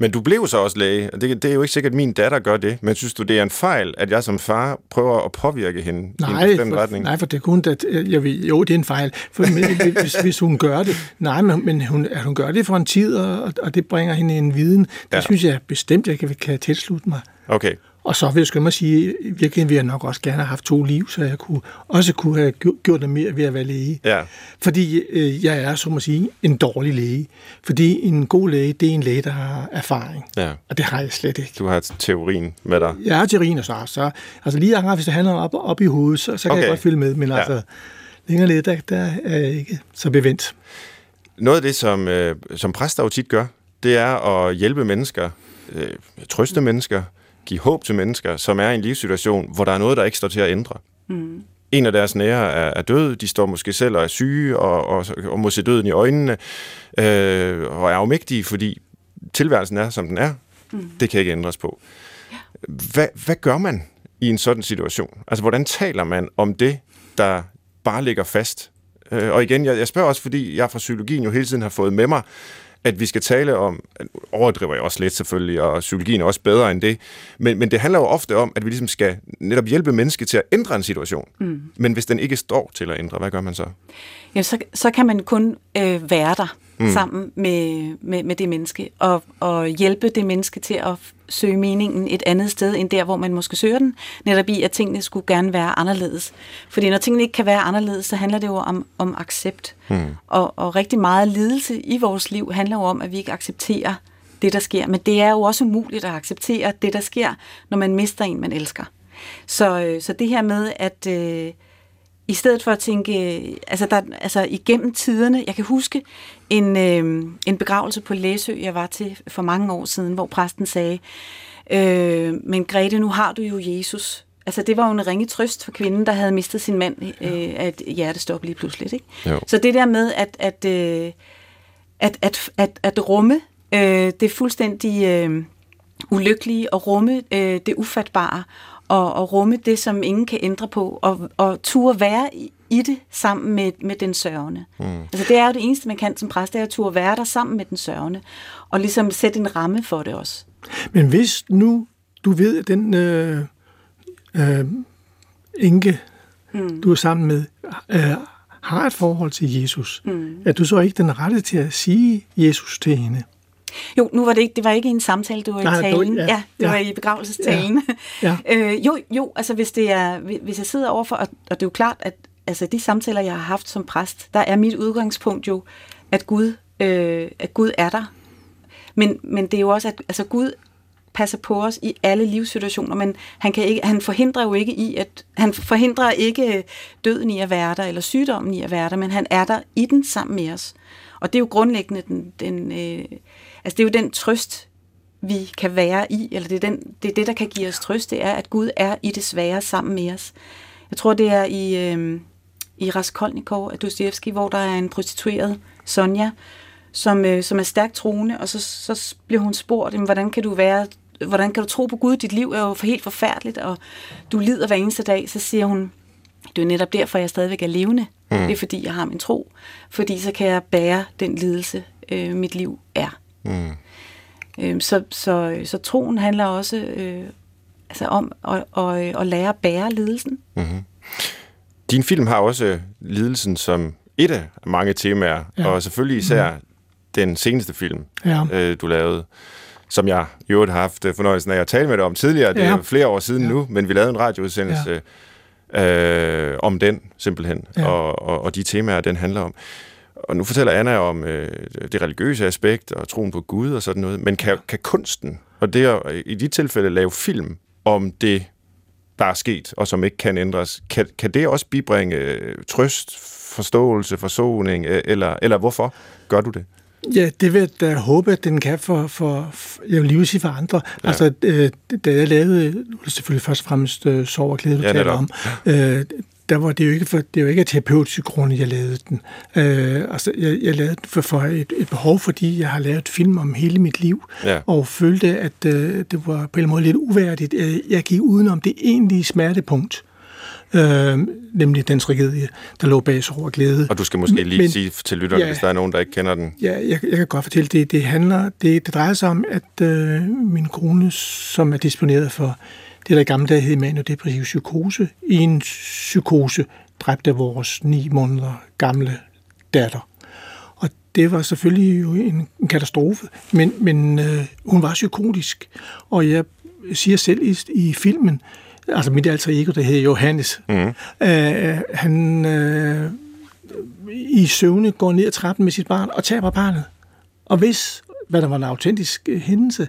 Men du blev så også læge, og det, det er jo ikke sikkert, at min datter gør det. Men synes du, det er en fejl, at jeg som far prøver at påvirke hende nej, i en for, retning? Nej, for det er kun, at jeg ved, jo, det er en fejl, for, hvis, hvis hun gør det. Nej, men, men hun, at hun gør det for en tid, og, og det bringer hende en viden, det ja. synes jeg bestemt, jeg kan, kan tilslutte mig. Okay. Og så vil jeg skynde mig sige, virkelig vil jeg nok også gerne have haft to liv, så jeg kunne, også kunne have gjort det mere ved at være læge. Ja. Fordi øh, jeg er, så må sige, en dårlig læge. Fordi en god læge, det er en læge, der har erfaring. Ja. Og det har jeg slet ikke. Du har teorien med dig. Jeg har teorien, og så, så altså lige akkurat, hvis det handler op, op i hovedet, så, så kan okay. jeg godt følge med. Men ja. altså, længere lidt, der, der er jeg ikke så bevendt. Noget af det, som, øh, som præster jo tit gør, det er at hjælpe mennesker, øh, trøste mennesker, give håb til mennesker, som er i en livssituation, hvor der er noget, der ikke står til at ændre. Mm. En af deres nære er, er død, de står måske selv og er syge, og, og, og må se døden i øjnene, øh, og er afmægtige, fordi tilværelsen er, som den er. Mm. Det kan ikke ændres på. Ja. Hvad, hvad gør man i en sådan situation? Altså, hvordan taler man om det, der bare ligger fast? Øh, og igen, jeg, jeg spørger også, fordi jeg fra psykologien jo hele tiden har fået med mig, at vi skal tale om, overdriver jeg også lidt selvfølgelig, og psykologien er også bedre end det, men, men det handler jo ofte om, at vi ligesom skal netop hjælpe mennesket til at ændre en situation. Mm. Men hvis den ikke står til at ændre, hvad gør man så? Ja, så, så kan man kun øh, være der mm. sammen med, med, med det menneske, og, og hjælpe det menneske til at søge meningen et andet sted, end der, hvor man måske søger den, netop i, at tingene skulle gerne være anderledes. Fordi når tingene ikke kan være anderledes, så handler det jo om, om accept. Mm. Og, og rigtig meget lidelse i vores liv handler jo om, at vi ikke accepterer det, der sker. Men det er jo også umuligt at acceptere det, der sker, når man mister en, man elsker. Så, øh, så det her med, at... Øh, i stedet for at tænke, altså, der, altså igennem tiderne, jeg kan huske en, øh, en begravelse på Læsø, jeg var til for mange år siden, hvor præsten sagde, øh, men Grete, nu har du jo Jesus. Altså det var jo en ringe trøst for kvinden, der havde mistet sin mand, øh, at hjertestop lige pludselig. Ikke? Jo. Så det der med at, at, øh, at, at, at, at rumme øh, det fuldstændig øh, ulykkelige og rumme øh, det ufatbare og, og rumme det, som ingen kan ændre på, og, og turde være i, i det sammen med, med den sørgende. Mm. Altså det er jo det eneste, man kan som præst, det er at turde være der sammen med den sørgende, og ligesom sætte en ramme for det også. Men hvis nu du ved, at den øh, øh, enke, mm. du er sammen med, øh, har et forhold til Jesus, mm. er du så ikke den rette til at sige Jesus til hende? Jo, nu var det ikke, det var ikke en samtale, det var Nej, i talen. ja, ja, det ja. var i begravelsestalen. Ja. Ja. øh, jo, jo, altså hvis det er, hvis jeg sidder overfor, og, og det er jo klart, at altså de samtaler, jeg har haft som præst, der er mit udgangspunkt jo, at Gud, øh, at Gud er der. Men, men det er jo også, at altså Gud passer på os i alle livssituationer, men han, kan ikke, han forhindrer jo ikke i, at han forhindrer ikke døden i at være der, eller sygdommen i at være der, men han er der i den sammen med os. Og det er jo grundlæggende den, den øh, altså det er jo den trøst, vi kan være i, eller det er, den, det er det, der kan give os trøst, det er, at Gud er i det svære sammen med os. Jeg tror, det er i, øh, i Raskolnikov af Dostoevsky, hvor der er en prostitueret, Sonja, som, øh, som er stærkt troende, og så, så bliver hun spurgt, jamen, hvordan kan du være hvordan kan du tro på Gud? Dit liv er jo for helt forfærdeligt, og du lider hver eneste dag. Så siger hun, det er netop derfor, jeg stadigvæk er levende. Mm. Det er fordi, jeg har min tro. Fordi så kan jeg bære den lidelse, øh, mit liv er. Mm. Øh, så, så, så troen handler også øh, altså om at, at, at lære at bære lidelsen. Mm-hmm. Din film har også lidelsen som et af mange temaer, ja. og selvfølgelig især mm. den seneste film, ja. øh, du lavede, som jeg i øvrigt har haft fornøjelsen af at tale med dig om tidligere. Det er ja. flere år siden ja. nu, men vi lavede en radioudsendelse ja. Øh, om den simpelthen, ja. og, og, og de temaer, den handler om. Og nu fortæller Anna om øh, det religiøse aspekt og troen på Gud og sådan noget, men kan, kan kunsten, og det at i de tilfælde lave film om det, der er sket, og som ikke kan ændres, kan, kan det også bibringe øh, trøst, forståelse, forsoning, øh, eller, eller hvorfor gør du det? Ja, det vil jeg da håbe, at den kan for, for jeg vil lige sige for andre. Ja. Altså, øh, da jeg lavede, nu er det selvfølgelig først og fremmest øh, sov og glæde, du ja, taler om, øh, der var det jo ikke, for, det jo ikke af terapeutiske grunde, jeg lavede den. Øh, altså, jeg, jeg lavede den for, for et, et behov, fordi jeg har lavet film om hele mit liv, ja. og følte, at øh, det var på en måde lidt uværdigt. Jeg gik udenom det egentlige smertepunkt øh, nemlig den tragedie, der lå bag sorg og glæde. Og du skal måske lige Men, sige til lytterne, ja, hvis der er nogen, der ikke kender den. Ja, jeg, jeg kan godt fortælle det. Det, handler, det, det drejer sig om, at øh, min kone, som er disponeret for det, der i gamle dage hed maniodepressiv psykose, i en psykose dræbte vores ni måneder gamle datter. Og det var selvfølgelig jo en, en katastrofe, men, men øh, hun var psykotisk, og jeg siger selv i, i filmen, altså mit alter ego, der hedder Johannes, mm. øh, han øh, i søvne går ned ad trappen med sit barn og taber barnet. Og hvis, hvad der var en autentisk hændelse,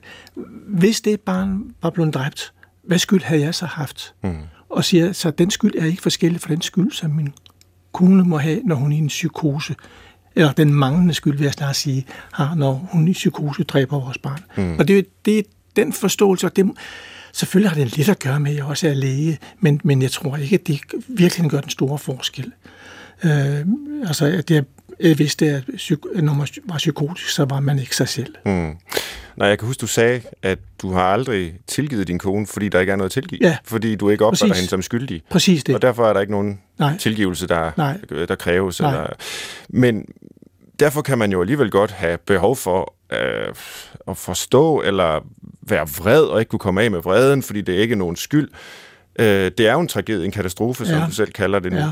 hvis det barn var blevet dræbt, hvad skyld havde jeg så haft? Mm. Og siger, så den skyld er ikke forskellig fra den skyld, som min kone må have, når hun er i en psykose. Eller den manglende skyld, vil jeg snart sige, har, når hun i psykose dræber vores barn. Mm. Og det, det er den forståelse, og det, Selvfølgelig har det lidt at gøre med, at jeg også er læge, men, men jeg tror ikke, at det virkelig gør den store forskel. Øh, altså, at jeg, vidste, at når man var psykotisk, så var man ikke sig selv. Mm. Nej, jeg kan huske, du sagde, at du har aldrig tilgivet din kone, fordi der ikke er noget at tilgive. Ja. Fordi du ikke opfatter hende som skyldig. Præcis det. Og derfor er der ikke nogen Nej. tilgivelse, der, Nej. der kræves. Nej. Eller, men derfor kan man jo alligevel godt have behov for øh, at forstå eller være vred og ikke kunne komme af med vreden, fordi det er ikke nogen skyld. Øh, det er jo en tragedie, en katastrofe, som ja. du selv kalder det nu. Ja.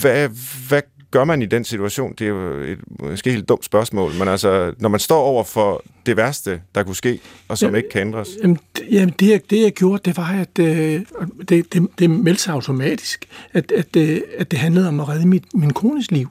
Hvad, hvad gør man i den situation? Det er jo et måske helt dumt spørgsmål, men altså, når man står over for det værste, der kunne ske, og som ja, ikke kan ændres? Jamen, jamen det, det jeg gjorde, det var, at øh, det, det, det meldte sig automatisk, at, at, øh, at det handlede om at redde mit, min kones liv.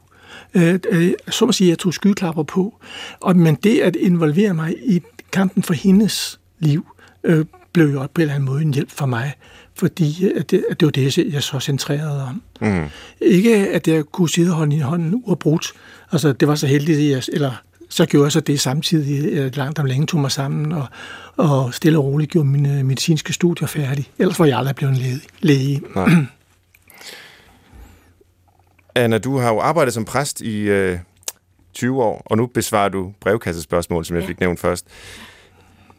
Øh, øh, så må sige, jeg tog skyklapper på. Og, men det at involvere mig i kampen for hendes liv, øh, blev jo på en eller anden måde en hjælp for mig, fordi øh, at det, at det var det, jeg så centrerede om. Mm. Ikke at jeg kunne sidde og holde i hånden uafbrudt. Altså, det var så heldigt, at jeg, eller så gjorde jeg så det samtidig, langt om længe tog mig sammen, og, og stille og roligt gjorde mine medicinske studier færdige. Ellers var jeg aldrig blevet læge. læge. Nej. Anna, du har jo arbejdet som præst i øh, 20 år, og nu besvarer du brevkassespørgsmål, som jeg ja. fik nævnt først.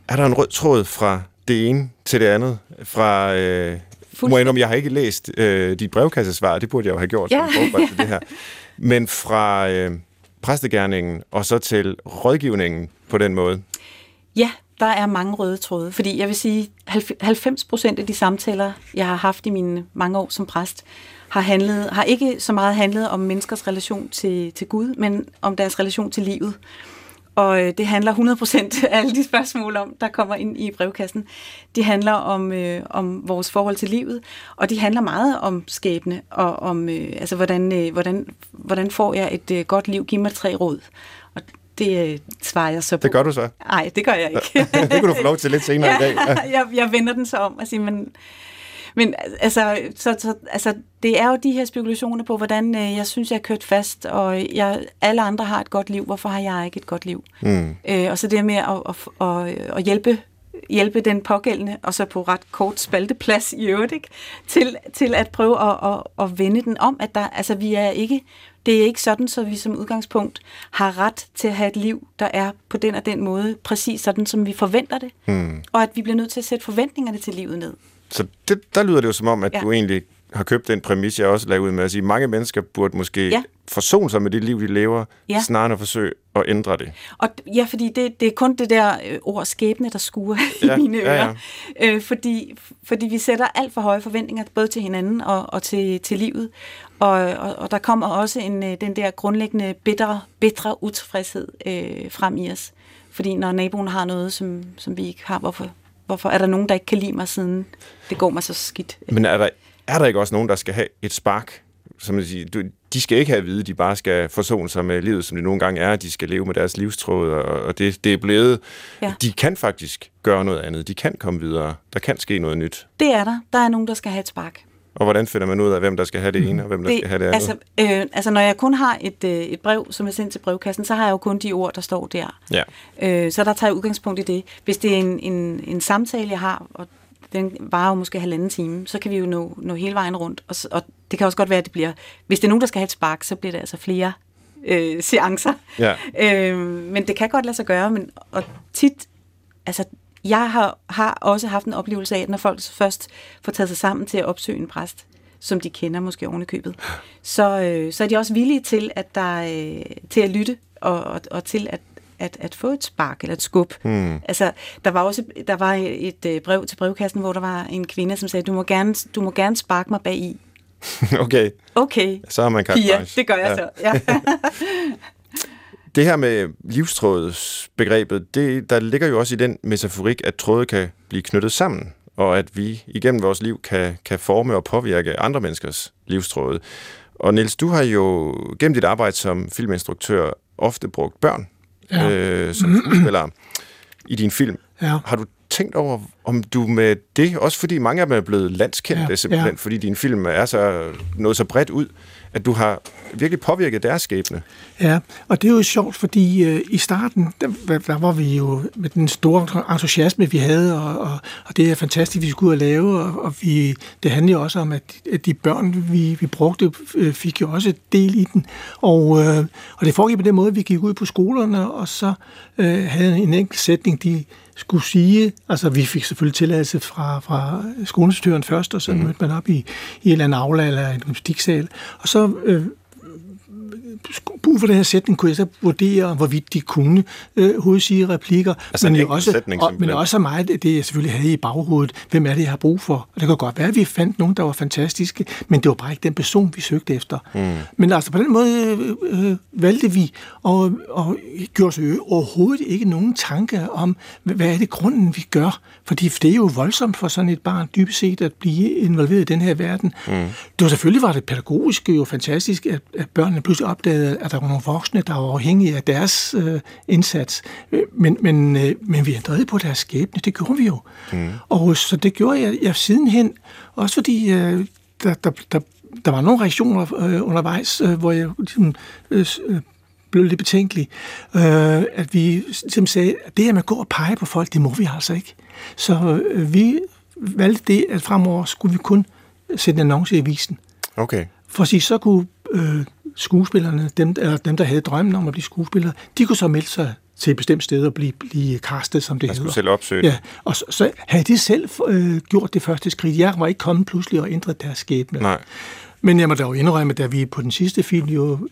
Er der en rød tråd fra det ene til det andet? Fra, øh, må jeg, jeg har ikke læst øh, dit brevkassesvar, det burde jeg jo have gjort, ja. som til det her. Men fra øh, præstegærningen og så til rådgivningen på den måde? Ja, der er mange røde tråde, fordi jeg vil sige, 90 procent af de samtaler, jeg har haft i mine mange år som præst, har, handlet, har ikke så meget handlet om menneskers relation til, til Gud, men om deres relation til livet. Og øh, det handler 100% af alle de spørgsmål om, der kommer ind i brevkassen. De handler om, øh, om vores forhold til livet, og de handler meget om skæbne, og om, øh, altså, hvordan, øh, hvordan, hvordan får jeg et øh, godt liv? Giv mig tre råd. Og det øh, svarer jeg så på. Det gør du så? Nej, det gør jeg ikke. det kan du få lov til lidt senere ja, i dag. Ja. jeg, jeg vender den så om og siger, men, men altså, så, så, altså, det er jo de her spekulationer på, hvordan øh, jeg synes, jeg er kørt fast, og jeg, alle andre har et godt liv. Hvorfor har jeg ikke et godt liv? Mm. Øh, og så det med at, at, at, at hjælpe hjælpe den pågældende, og så på ret kort spalteplads i øvrigt, ikke? Til, til at prøve at, at, at vende den om, at der, altså, vi er ikke, det er ikke sådan, så vi som udgangspunkt har ret til at have et liv, der er på den og den måde, præcis sådan, som vi forventer det, hmm. og at vi bliver nødt til at sætte forventningerne til livet ned. Så det, der lyder det jo som om, at ja. du egentlig har købt den præmis, jeg også lavede ud med at sige, mange mennesker burde måske ja. forsone sig med det liv, de lever, ja. snarere end at forsøge at ændre det. Og, ja, fordi det, det er kun det der øh, ord skæbne, der skuer ja, i mine ører. Ja, ja. Øh, fordi, fordi vi sætter alt for høje forventninger, både til hinanden og, og til, til livet. Og, og, og der kommer også en, øh, den der grundlæggende bitre, bitre utilfredshed øh, frem i os. Fordi når naboen har noget, som, som vi ikke har, hvorfor, hvorfor er der nogen, der ikke kan lide mig, siden det går mig så skidt? Men er der, er der ikke også nogen, der skal have et spark? Som man siger, de skal ikke have at vide, de bare skal forsone sig med livet, som det nogle gange er. De skal leve med deres livstråd, og det, det er blevet... Ja. De kan faktisk gøre noget andet. De kan komme videre. Der kan ske noget nyt. Det er der. Der er nogen, der skal have et spark. Og hvordan finder man ud af, hvem der skal have det ene, og hvem der det, skal have det andet? Altså, øh, altså, når jeg kun har et, øh, et brev, som er sendt til brevkassen, så har jeg jo kun de ord, der står der. Ja. Øh, så der tager jeg udgangspunkt i det. Hvis det er en, en, en samtale, jeg har, og den varer jo måske halvanden time, så kan vi jo nå, nå hele vejen rundt. Og, og det kan også godt være, at det bliver... Hvis det er nogen, der skal have et spark, så bliver det altså flere øh, seancer. Ja. Øh, men det kan godt lade sig gøre, men og tit... Altså, jeg har, har også haft en oplevelse af, at når folk først får taget sig sammen til at opsøge en præst, som de kender måske oven i købet, så, øh, så er de også villige til at, der, øh, til at lytte og, og, og til at, at, at få et spark eller et skub. Mm. Altså, der var også der var et øh, brev til brevkassen, hvor der var en kvinde, som sagde, du må gerne, du må gerne sparke mig bag i. okay. Okay. Så har man Pia, det gør jeg ja. så. Ja. det her med livstrådsbegrebet, det, der ligger jo også i den metaforik, at tråde kan blive knyttet sammen, og at vi igennem vores liv kan, kan forme og påvirke andre menneskers livstråde. Og Niels, du har jo gennem dit arbejde som filminstruktør ofte brugt børn ja. øh, som skuespiller i din film. Ja. Har du tænkt over, om du med det, også fordi mange af dem er blevet landskendte ja. simpelthen, ja. fordi din film er så noget så bredt ud, at du har virkelig påvirket deres skæbne. Ja, og det er jo sjovt, fordi øh, i starten, der, der var vi jo med den store entusiasme, vi havde, og, og, og det er fantastisk, vi skulle ud og lave, og, og vi, det handler jo også om, at, at de børn, vi, vi brugte, øh, fik jo også del i den. Og, øh, og det foregik på den måde, at vi gik ud på skolerne, og så øh, havde en enkelt sætning, de skulle sige, altså vi fik selvfølgelig tilladelse fra, fra skoleinstitutøren først, og så mm. mødte man op i, i en eller anden aula eller en gymnastiksal, og så øh, brug for den her sætning kunne jeg så vurdere, hvorvidt de kunne øh, hovedsige replikker, altså men, også, sætning, og, men også meget det, jeg selvfølgelig havde i baghovedet. Hvem er det, jeg har brug for? Og det kan godt være, at vi fandt nogen, der var fantastiske, men det var bare ikke den person, vi søgte efter. Mm. Men altså på den måde øh, øh, valgte vi, og, og gjorde så overhovedet ikke nogen tanke om, hvad er det grunden, vi gør? Fordi det er jo voldsomt for sådan et barn dybest set at blive involveret i den her verden. Mm. Det var selvfølgelig var det pædagogisk jo fantastisk, at, at børnene pludselig opdagede, at der var nogle voksne, der var afhængige af deres øh, indsats. Men, men, øh, men vi ændrede på deres skæbne, det gjorde vi jo. Mm. Og så det gjorde jeg, jeg sidenhen, også fordi øh, der, der, der, der var nogle reaktioner øh, undervejs, øh, hvor jeg ligesom, øh, øh blev lidt betænkelig, øh, at vi simpelthen sagde, at det her med at gå og pege på folk, det må vi altså ikke. Så øh, vi valgte det, at fremover skulle vi kun sætte en annonce i avisen. Okay. For at sige, så kunne øh, skuespillerne, dem, eller dem, der havde drømmen om at blive skuespillere, de kunne så melde sig til et bestemt sted og blive, blive castet, som det hedder. skulle selv opsøge Ja, og så, så havde de selv øh, gjort det første skridt. Jeg var ikke kommet pludselig og ændret deres skæbne. Nej. Men jeg må da jo indrømme, at da vi på den sidste film jo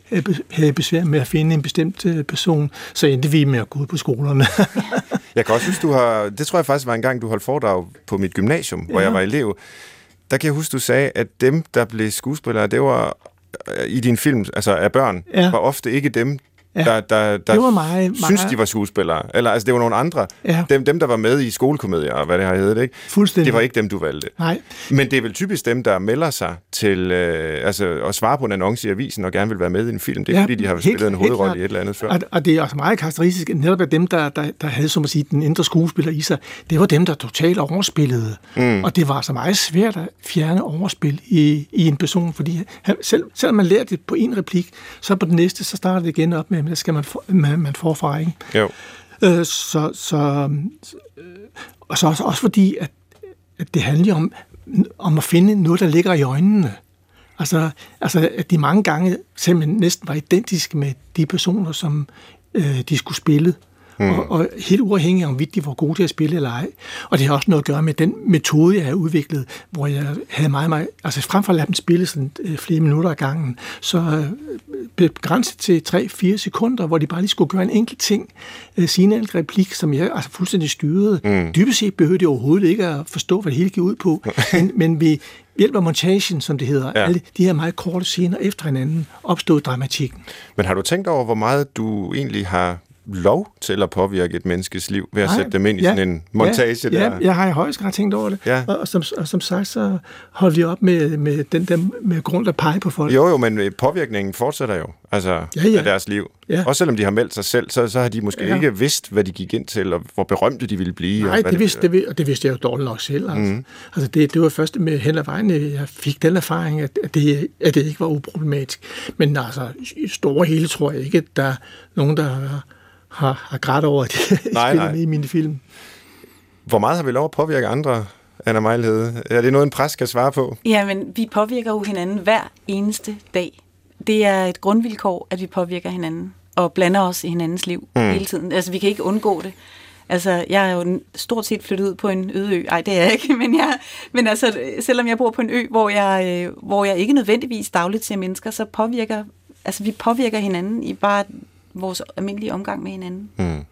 havde besvær med at finde en bestemt øh, person, så endte vi med at gå ud på skolerne. jeg kan også synes, du har... Det tror jeg faktisk var en gang, du holdt foredrag på mit gymnasium, hvor ja. jeg var elev. Der kan jeg huske, du sagde, at dem, der blev skuespillere, det var i din film, altså af børn, ja. var ofte ikke dem, ja. der, der, der det var meget, synes, de var skuespillere. Eller altså, det var nogle andre. Ja. Dem, dem, der var med i skolekomedier, og hvad det har heddet, ikke? Fuldstændig. Det var ikke dem, du valgte. Nej. Men det er vel typisk dem, der melder sig til øh, altså, at svare på en annonce i avisen og gerne vil være med i en film. Det er ja, fordi, de har helt, spillet en hovedrolle i et eller andet før. Og, og det er også meget karakteristisk, at netop dem, der, der, der havde, som at sige, den indre skuespiller i sig, det var dem, der totalt overspillede. Mm. Og det var så meget svært at fjerne overspil i, i en person, fordi han, selv, selvom man lærer det på en replik, så på den næste, så starter det igen op med, at skal man, for, man, man forfra, ikke? Jo. Øh, så, så, øh, og så også, også fordi, at, at det handler om, om at finde noget, der ligger i øjnene. Altså, altså at de mange gange simpelthen næsten var identiske med de personer, som øh, de skulle spille. Mm. Og, og helt uafhængig af, om de var gode til at spille eller ej. Og det har også noget at gøre med den metode, jeg har udviklet, hvor jeg havde meget, meget... Altså frem for at lade dem spille sådan øh, flere minutter ad gangen, så øh, begrænset til 3-4 sekunder, hvor de bare lige skulle gøre en enkelt ting, øh, sige en enkelt replik, som jeg altså fuldstændig styrede. Mm. Dybest set behøvede det overhovedet ikke at forstå, hvad det hele gik ud på, men, men vi hjælper montagen, som det hedder, ja. alle de her meget korte scener efter hinanden, opstod dramatikken. Men har du tænkt over, hvor meget du egentlig har lov til at påvirke et menneskes liv ved at Nej, sætte dem ind i ja, sådan en montage ja, der? Ja, jeg har i højst grad tænkt over det. Ja. Og, og, som, og som sagt, så holder vi op med, med den der med grund at pege på folk. Jo, jo, men påvirkningen fortsætter jo altså, ja, ja. af deres liv. Ja. Også selvom de har meldt sig selv, så, så har de måske ja. ikke vidst, hvad de gik ind til, og hvor berømte de ville blive. Nej, og det, vidste, det, og det vidste jeg jo dårligt nok selv. Altså, mm. altså det, det var først med hen ad vejen, jeg fik den erfaring, at, at, det, at det ikke var uproblematisk. Men altså, i store hele tror jeg ikke, at der er nogen, der har, har grædt over, at de nej, spiller nej. med i mine film. Hvor meget har vi lov at påvirke andre, Anna Mejlhede? Er det noget, en præst kan svare på? Ja, men vi påvirker jo hinanden hver eneste dag. Det er et grundvilkår, at vi påvirker hinanden og blander os i hinandens liv mm. hele tiden. Altså, vi kan ikke undgå det. Altså, jeg er jo stort set flyttet ud på en øde ø. Ej, det er jeg ikke, men, jeg, men altså, selvom jeg bor på en ø, hvor jeg, øh, hvor jeg ikke nødvendigvis dagligt ser mennesker, så påvirker, altså, vi påvirker hinanden i bare vores almindelige omgang med hinanden. Mm.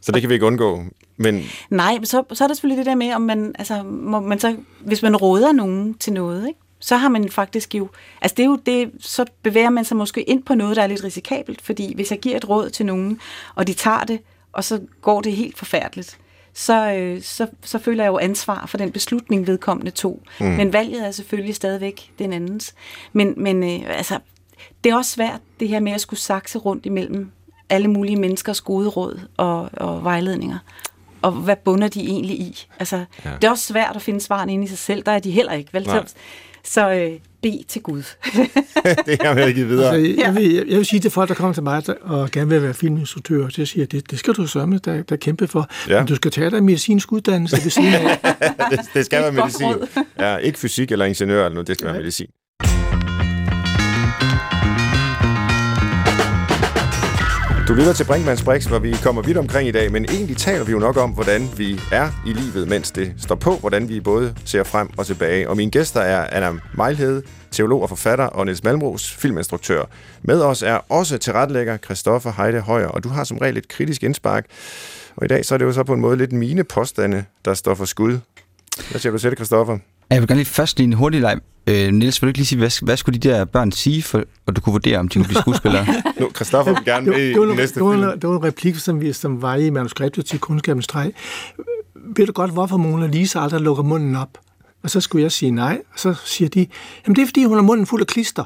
Så det kan vi ikke undgå. Men... Nej, så, så er der selvfølgelig det der med, om man, altså, må man så, hvis man råder nogen til noget, ikke? så har man faktisk jo, altså det er jo det, så bevæger man sig måske ind på noget, der er lidt risikabelt, fordi hvis jeg giver et råd til nogen, og de tager det, og så går det helt forfærdeligt, så, øh, så, så føler jeg jo ansvar for den beslutning, vedkommende to. Mm. Men valget er selvfølgelig stadigvæk den andens. Men, men øh, altså, det er også svært, det her med at skulle sakse rundt imellem alle mulige menneskers gode råd og, og vejledninger. Og hvad bunder de egentlig i? Altså, ja. Det er også svært at finde svaren inde i sig selv. Der er de heller ikke. Vel? Så, så øh, bed til Gud. det kan man ikke videre. Altså, jeg, vil, jeg vil sige til folk, der kommer til mig og gerne vil være filminstruktør, så jeg siger, det, det skal du sørge der, der kæmpe for. Ja. Men du skal tage dig medicinsk uddannelse ved siden af. det, det skal være medicin. Ja, ikke fysik eller ingeniør eller noget, det skal Nej. være medicin. Du lytter til Brinkmanns Brix, hvor vi kommer vidt omkring i dag, men egentlig taler vi jo nok om, hvordan vi er i livet, mens det står på, hvordan vi både ser frem og tilbage. Og mine gæster er Anna Mejlhede, teolog og forfatter, og Niels Malmros, filminstruktør. Med os er også tilrettelægger Christoffer Heide Højer, og du har som regel et kritisk indspark. Og i dag så er det jo så på en måde lidt mine påstande, der står for skud. Hvad siger du til det, Christoffer? Jeg vil gerne lige først lige en hurtig leg. Øh, Niels, vil du ikke lige sige, hvad, hvad skulle de der børn sige, for at du kunne vurdere, om de kunne blive skuespillere? nu, Christoffer vil gerne med i næste film. Det var en replik, som, vi, som var i manuskriptet til Kundskabens Træ. Ved du godt, hvorfor Mona Lisa aldrig lukker munden op? Og så skulle jeg sige nej, og så siger de, jamen det er, fordi hun har munden fuld af klister.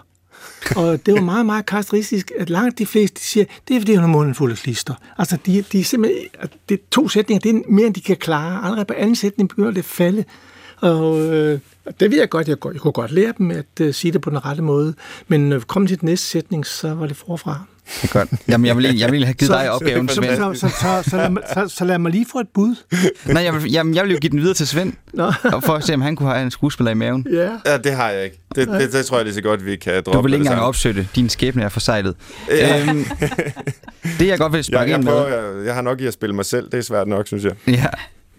og det var meget, meget karakteristisk, at langt de fleste de siger, det er, fordi hun har munden fuld af klister. Altså, de, de er simpelthen, det er to sætninger, det er mere, end de kan klare. Allerede på anden sætning begynder det at falde. Og øh, det ved jeg godt, jeg, jeg kunne godt lære dem at uh, sige det på den rette måde, men øh, kom til den næste sætning, så var det forfra. Det er godt. Jamen, jeg vil, jeg vil have givet så, dig opgaven, så, Svend. Så, så, så, så, lad mig, så, så lad mig lige få et bud. Nej, jeg vil, jamen, jeg vil jo give den videre til Svend, Nå. for at se, om han kunne have en skuespiller i maven. Ja, ja det har jeg ikke. Det, det, det tror jeg lige så godt, vi kan droppe. Du vil ikke engang opsøge det. Din skæbne er forsejlet. Ja. Øhm, det jeg godt vil spørge jeg, jeg, prøver, jeg, jeg har nok i at spille mig selv. Det er svært nok, synes jeg. Ja.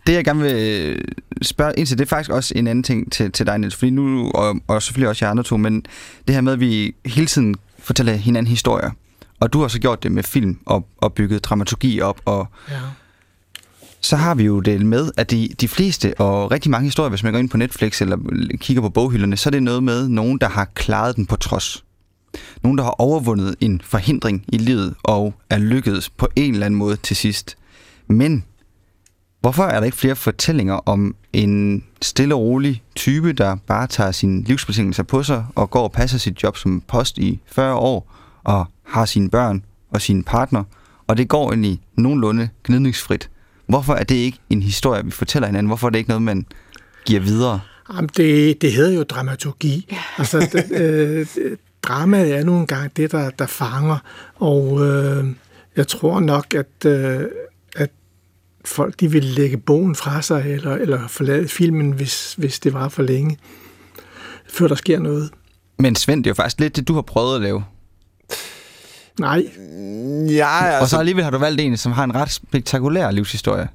Det, jeg gerne vil øh, spørge ind til, det er faktisk også en anden ting til, til dig, Niels. Fordi nu, og, og selvfølgelig også jer andre to, men det her med, at vi hele tiden fortæller hinanden historier. Og du har så gjort det med film og, og bygget dramaturgi op. Og ja. Så har vi jo det med, at de, de fleste og rigtig mange historier, hvis man går ind på Netflix eller kigger på boghylderne, så er det noget med nogen, der har klaret den på trods. nogen, der har overvundet en forhindring i livet og er lykkedes på en eller anden måde til sidst. Men hvorfor er der ikke flere fortællinger om en stille og rolig type, der bare tager sine livsbetingelser på sig og går og passer sit job som post i 40 år og har sine børn og sin partner, og det går egentlig nogenlunde gnidningsfrit. Hvorfor er det ikke en historie, vi fortæller hinanden? Hvorfor er det ikke noget, man giver videre? Jamen, det, det hedder jo dramaturgi. Ja. Altså, det, øh, dramaet er nogle gange det, der, der fanger, og øh, jeg tror nok, at, øh, at folk de vil lægge bogen fra sig, eller, eller forlade filmen, hvis, hvis det var for længe, før der sker noget. Men Svend, det er jo faktisk lidt det, du har prøvet at lave. Nej. Ja, altså... Og så alligevel har du valgt en, som har en ret spektakulær livshistorie.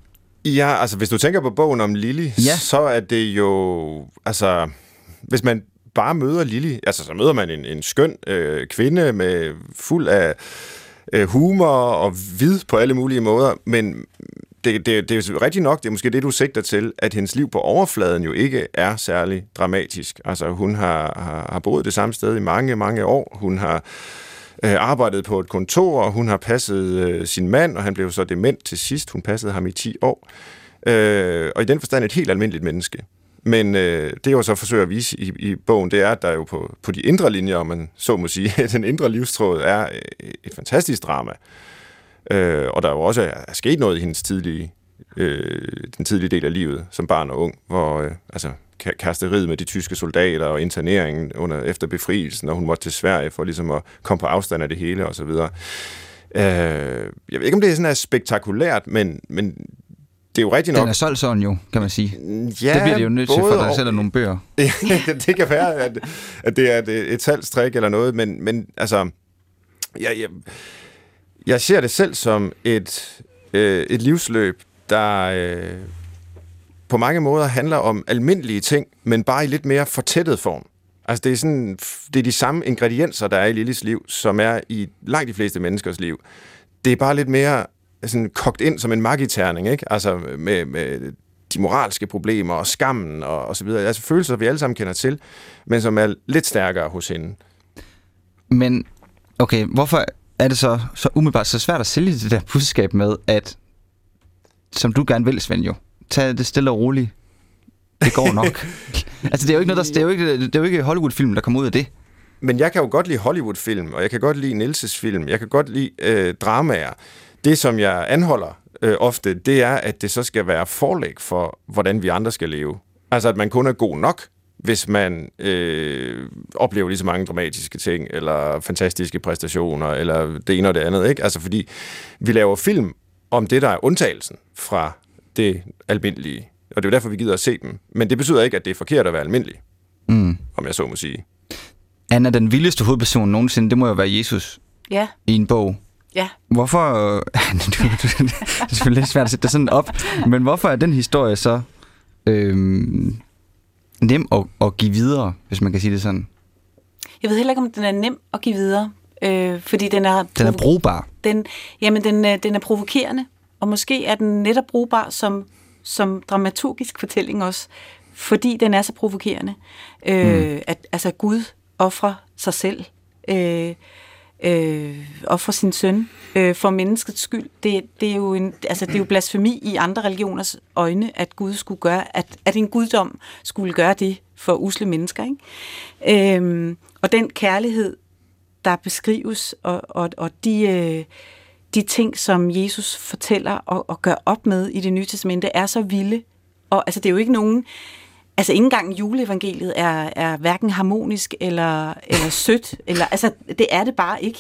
Ja, altså hvis du tænker på bogen om Lily, Ja. så er det jo... Altså, hvis man bare møder Lily, altså så møder man en, en skøn øh, kvinde med fuld af øh, humor og vid på alle mulige måder, men det, det, det er rigtigt nok, det er måske det, du sigter til, at hendes liv på overfladen jo ikke er særlig dramatisk. Altså hun har, har, har boet det samme sted i mange, mange år. Hun har øh, arbejdet på et kontor, og hun har passet øh, sin mand, og han blev så dement til sidst. Hun passede ham i 10 år. Øh, og i den forstand et helt almindeligt menneske. Men øh, det, jeg jo så forsøger at vise i, i bogen, det er, at der jo på, på de indre linjer, om man så må sige, den indre livstråd er øh, et fantastisk drama. Øh, og der er jo også er sket noget i hendes tidlige, øh, den tidlige del af livet som barn og ung, hvor øh, altså, ka- kasteriet med de tyske soldater og interneringen under, efter befrielsen, og hun måtte til Sverige for ligesom at komme på afstand af det hele og så videre. Øh, jeg ved ikke, om det er sådan er spektakulært, men, men det er jo rigtigt nok. Den er solgt sådan jo, kan man sige. Ja, det bliver det jo nødt til, for der og- sælger nogle bøger. det kan være, at, at det er et, et salgstrik eller noget, men, men altså, jeg, jeg, jeg ser det selv som et, øh, et livsløb, der øh, på mange måder handler om almindelige ting, men bare i lidt mere fortættet form. Altså det er, sådan, det er de samme ingredienser, der er i Lillis liv, som er i langt de fleste menneskers liv. Det er bare lidt mere sådan, kogt ind som en magiterning, ikke? Altså med, med de moralske problemer og skammen og, og så videre. Altså følelser, vi alle sammen kender til, men som er lidt stærkere hos hende. Men okay, hvorfor er det så, så umiddelbart så svært at sælge det der budskab med, at som du gerne vil, Svend jo, tag det stille og roligt. Det går nok. altså det er jo ikke noget, der, det er jo ikke, det er jo ikke Hollywood-film, der kommer ud af det. Men jeg kan jo godt lide Hollywood-film, og jeg kan godt lide Nilses film, jeg kan godt lide øh, dramaer. Det, som jeg anholder øh, ofte, det er, at det så skal være forlæg for, hvordan vi andre skal leve. Altså, at man kun er god nok, hvis man øh, oplever lige så mange dramatiske ting, eller fantastiske præstationer, eller det ene og det andet. Ikke? Altså, fordi vi laver film om det, der er undtagelsen fra det almindelige. Og det er jo derfor, vi gider at se dem. Men det betyder ikke, at det er forkert at være almindelig, Mm. om jeg så må sige. Anna, den vildeste hovedperson nogensinde, det må jo være Jesus Ja, i en bog. ja. Hvorfor... du, du, det er selvfølgelig lidt svært at sætte det sådan op, men hvorfor er den historie så øhm, nem at, at give videre, hvis man kan sige det sådan? Jeg ved heller ikke, om den er nem at give videre, øh, fordi den er, Den er brugbar. den, jamen, den, er- den er provokerende, og måske er den netop brugbar som, som dramaturgisk fortælling også, fordi den er så provokerende. Øh, Mm. at altså, Gud offrer sig selv, øh, øh, ofre sin søn øh, for menneskets skyld. Det, det, er jo en, altså, det er jo blasfemi i andre religioners øjne, at Gud skulle gøre, at, at en guddom skulle gøre det for usle mennesker. Ikke? Øh, og den kærlighed, der beskrives, og, og, og de, øh, de ting, som Jesus fortæller og, og gør op med i det nye testamente, er så vilde. Og altså, det er jo ikke nogen... Altså, ikke engang juleevangeliet er, er hverken harmonisk eller, eller sødt. Eller, altså, det er det bare ikke.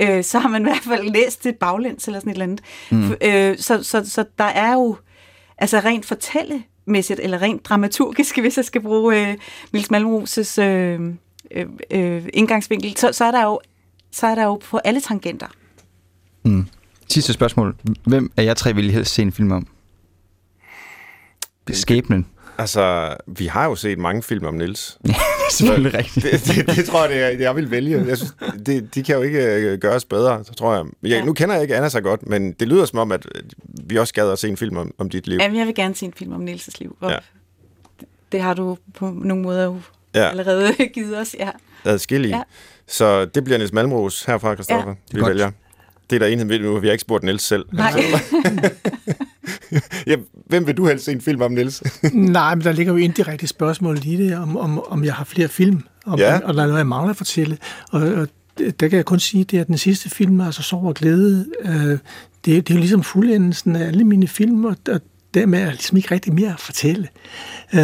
Øh, så har man i hvert fald læst det baglæns eller sådan et eller andet. Mm. Øh, så, så, så der er jo... Altså, rent fortællemæssigt, eller rent dramaturgisk, hvis jeg skal bruge øh, Nils Malmros' øh, øh, øh, indgangsvinkel, så, så, er der jo, så er der jo på alle tangenter. Mm. Sidste spørgsmål. Hvem af jer tre vil I helst se en film om? Er skæbnen. Altså, vi har jo set mange film om Nils. det er selvfølgelig rigtigt. Det, det, det tror jeg, det er, jeg vil vælge. Jeg synes, det, de kan jo ikke øh, gøres bedre, så tror jeg. jeg Ja. Nu kender jeg ikke Anna så godt, men det lyder som om, at øh, vi også gad at se en film om, om dit liv. Jamen, jeg vil gerne se en film om Niels' liv. Ja. Det har du på nogle måder jo Ja. allerede givet os, ja. adskillige. Ja. Så det bliver Niels Malmros herfra, Christoffer, ja. vi vælger. Det er der enhed nu, vi har ikke spurgt Niels selv. Nej. ja, hvem vil du helst se en film om, Niels? Nej, men der ligger jo indirekte spørgsmål i det, om, om, om jeg har flere film, om, ja. og der er noget, jeg mangler at fortælle. Og, og der kan jeg kun sige, det er den sidste film, altså Sorg og Glæde. Øh, det, det er jo ligesom fuldendelsen af alle mine film, og, og dermed er der ligesom ikke rigtig mere at fortælle. Øh,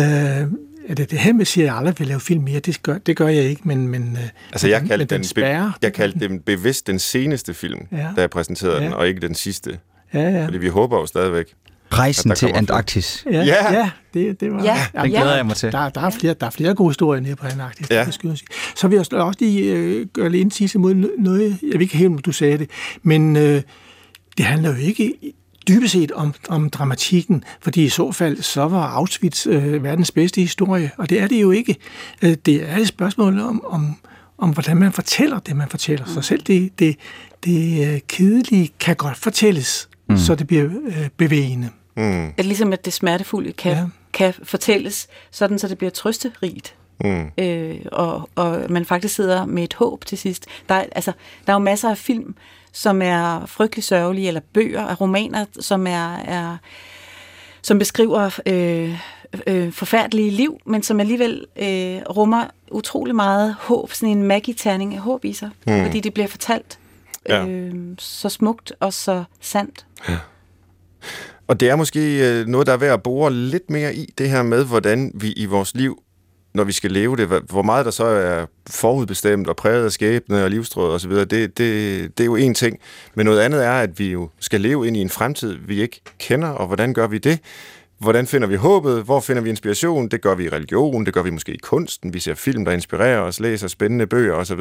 det, det her med siger, at jeg aldrig vil lave film mere, det gør, det gør jeg ikke, men, men øh, altså, jeg kaldte den, den be, jeg kaldte den bevidst den seneste film, ja. da jeg præsenterede ja. den, og ikke den sidste. Ja, ja. Fordi vi håber jo stadigvæk, Rejsen til Antarktis. Ja, ja. ja det, det var... Ja, ja den glæder jeg mig til. Der, der, er flere, der er flere gode historier nede på Antarktis. Ja. Det skal jeg sige. Så vil jeg også lige øh, gøre lidt indsigelse mod noget, jeg vil ikke helt, du sagde det, men øh, det handler jo ikke dybest set om, om dramatikken, fordi i så fald så var Auschwitz øh, verdens bedste historie, og det er det jo ikke. Øh, det er et spørgsmål om, om, om, hvordan man fortæller det, man fortæller. Så selv det, det, det øh, kedelige kan godt fortælles, mm. så det bliver øh, bevægende. Mm. At ligesom at det smertefulde kan, ja. kan fortælles, sådan så det bliver trøsterigt. Mm. Øh, og, og man faktisk sidder med et håb til sidst. Der, er, altså, der er jo masser af film, som er frygtelig sørgelige, eller bøger af romaner, som er, er som beskriver øh, øh, forfærdelige liv, men som alligevel øh, rummer utrolig meget håb, sådan en magiterning af håb i sig, mm. fordi det bliver fortalt ja. øh, så smukt og så sandt. Ja. Og det er måske øh, noget, der er værd at bore lidt mere i, det her med, hvordan vi i vores liv, når vi skal leve det, hvor meget der så er forudbestemt og præget af skæbne og livstråd osv., det, det, det er jo en ting. Men noget andet er, at vi jo skal leve ind i en fremtid, vi ikke kender, og hvordan gør vi det? Hvordan finder vi håbet? Hvor finder vi inspiration? Det gør vi i religion, det gør vi måske i kunsten. Vi ser film, der inspirerer os, læser spændende bøger osv.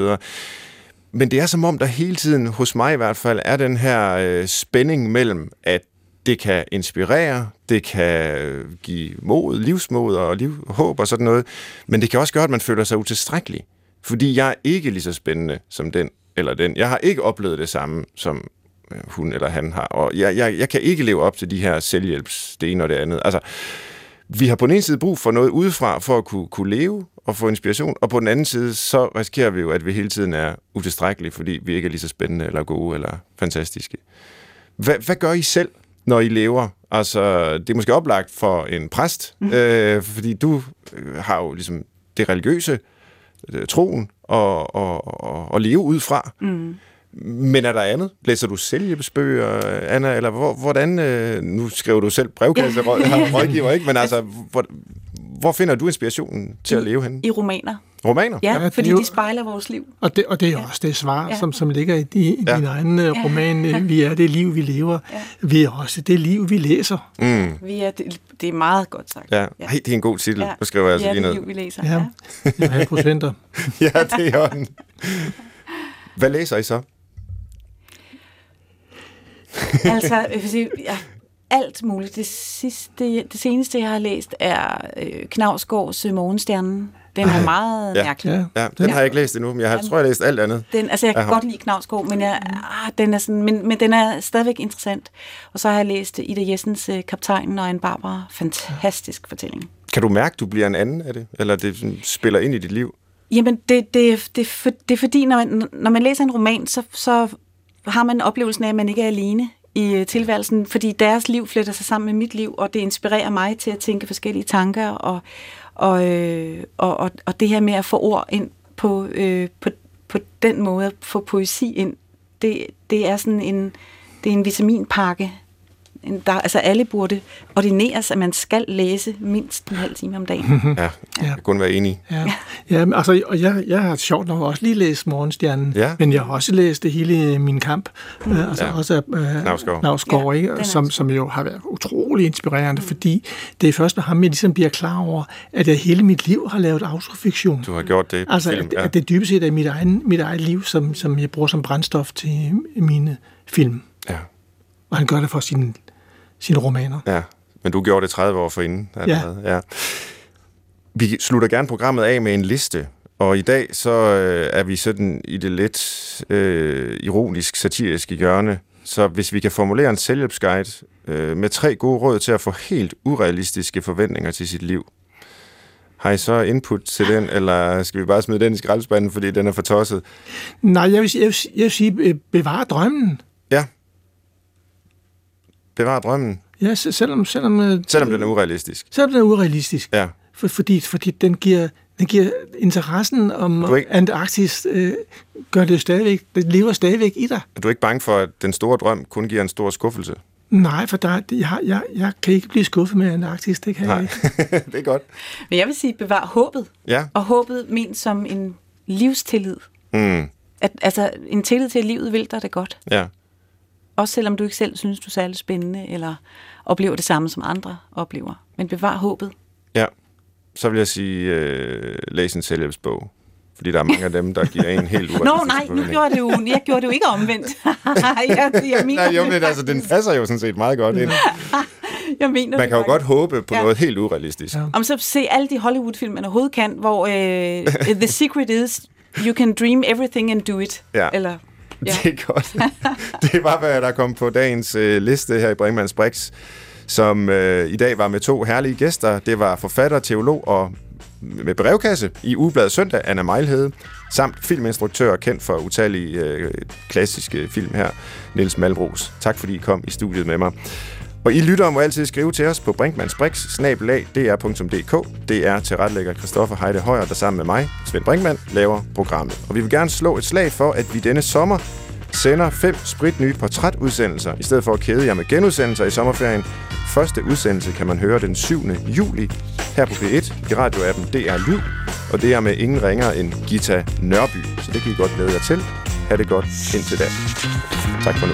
Men det er som om, der hele tiden, hos mig i hvert fald, er den her øh, spænding mellem, at det kan inspirere, det kan give mod, livsmod og liv, håb og sådan noget, men det kan også gøre, at man føler sig utilstrækkelig. Fordi jeg er ikke lige så spændende som den eller den. Jeg har ikke oplevet det samme, som øh, hun eller han har. Og jeg, jeg, jeg kan ikke leve op til de her selvhjælps, det ene og det andet. Altså, vi har på den ene side brug for noget udefra, for at kunne, kunne leve og få inspiration, og på den anden side, så risikerer vi jo, at vi hele tiden er utilstrækkelige, fordi vi ikke er lige så spændende, eller gode, eller fantastiske. Hvad, hvad gør I selv når I lever. Altså, det er måske oplagt for en præst, mm. øh, fordi du øh, har jo ligesom det religiøse, øh, troen, og, og, og, og leve ud fra. Mm. Men er der andet? Læser du selvhjælpsbøger, Anna, eller hvordan, øh, nu skriver du selv brevkasse, rådgiver, ikke? Men altså, hvor, hvor finder du inspirationen til I, at leve henne? I romaner. Romaner? Ja, ja fordi jo, de spejler vores liv. Og det, og det er også det svar, ja. som, som ligger i, i ja. din egen ja. roman. Ja. Vi er det liv, vi lever. Ja. Vi er også det liv, vi læser. Mm. Vi er det, det er meget godt sagt. Ja. ja. Hey, det er en god titel. Ja. Nu skriver jeg altså lige ned. Vi er det liv, vi læser. Ja. ja. ja. procenter. ja, det er den. Hvad læser I så? altså, jeg vil sige, ja, alt muligt. Det, sidste, det seneste, jeg har læst, er øh, Knavsgaards Morgenstjernen. Den er meget ja. mærkelig. Ja, ja, den ja. har jeg ikke læst endnu, men jeg har, tror, jeg har læst alt andet. Den, altså, jeg kan godt lide Knavsgaard, men, jeg, ah, den er sådan, men, men den er stadigvæk interessant. Og så har jeg læst Ida Jessens uh, Kaptajnen og en Barbara. Fantastisk fortælling. Kan du mærke, du bliver en anden af det? Eller det sådan, spiller ind i dit liv? Jamen, det, det, det, for, det er fordi, når man, når man læser en roman, så, så har man oplevelsen af, at man ikke er alene i øh, tilværelsen, fordi deres liv fletter sig sammen med mit liv, og det inspirerer mig til at tænke forskellige tanker, og, og, øh, og, og, og det her med at få ord ind på, øh, på, på den måde, at få poesi ind, det, det er sådan en, det er en vitaminpakke, der, altså alle burde ordineres, at man skal læse mindst en halv time om dagen. ja, jeg kan kun være enig. Ja, ja altså, og jeg, jeg har sjovt nok også lige læst Morgenstjernen, ja. men jeg har også læst det hele Min Kamp, mm. altså ja. også uh, Navsgaard, Navsgaard ja, ikke? Som, som jo har været utrolig inspirerende, mm. fordi det er først med ham, jeg ligesom bliver klar over, at jeg hele mit liv har lavet autofiktion. Du har gjort det Altså, film, ja. at, at det dybest set er mit, egen, mit eget liv, som, som jeg bruger som brændstof til mine film. Ja. Og han gør det for sin sine romaner. Ja, men du gjorde det 30 år forinden. Ja. ja. Vi slutter gerne programmet af med en liste, og i dag så øh, er vi sådan i det lidt øh, ironisk satiriske hjørne. Så hvis vi kan formulere en selvhjælpsguide øh, med tre gode råd til at få helt urealistiske forventninger til sit liv. Har I så input til den, eller skal vi bare smide den i skraldespanden, fordi den er for tosset? Nej, jeg vil, jeg vil, jeg vil sige, bevar drømmen. Ja. Bevar drømmen. Ja, selvom... Selvom, selvom den er urealistisk. Selvom den er urealistisk. Ja. For, fordi, fordi den giver, den giver interessen om ikke... Antarktis, øh, gør det stadigvæk, det lever stadigvæk i dig. Er du ikke bange for, at den store drøm kun giver en stor skuffelse? Nej, for der, jeg, jeg, jeg kan ikke blive skuffet med Antarktis, det kan Nej. jeg ikke. det er godt. Men jeg vil sige, bevar håbet. Ja. Og håbet men som en livstillid. Mm. At, altså, en tillid til, at livet vil dig det godt. Ja. Også selvom du ikke selv synes, du er særlig spændende, eller oplever det samme, som andre oplever. Men bevar håbet. Ja. Så vil jeg sige, øh, læs en selvhjælpsbog. Fordi der er mange af dem, der giver en helt urealistisk Nå nej, nu gjorde det jo, jeg gjorde det jo ikke omvendt. jeg, jeg mener, nej, jo, men altså, den passer jo sådan set meget godt ind. jeg mener Man kan jo godt håbe på ja. noget helt urealistisk. Ja. Om så se alle de Hollywood-film, man overhovedet kan, hvor øh, The Secret is, you can dream everything and do it. Ja. Eller, ja. Det er godt. det var, hvad der kom på dagens øh, liste her i Brinkmanns Brix, som øh, i dag var med to herlige gæster. Det var forfatter, teolog og med brevkasse i Ugebladet Søndag, Anna Mejlhede, samt filminstruktør kendt for utallige øh, klassiske film her, Niels Malbros. Tak fordi I kom i studiet med mig. Og I lytter må altid skrive til os på brinkmannsbrix.dr.dk. Det er tilrettelægger Christoffer Heide Højer, der sammen med mig, Svend Brinkmann, laver programmet. Og vi vil gerne slå et slag for, at vi denne sommer sender fem spritnye portrætudsendelser, i stedet for at kæde jer med genudsendelser i sommerferien. Første udsendelse kan man høre den 7. juli her på P1 i radioappen DR Lyd, og det er med ingen ringer end Gita Nørby, så det kan I godt glæde jer til. Ha' det godt indtil da. Tak for nu.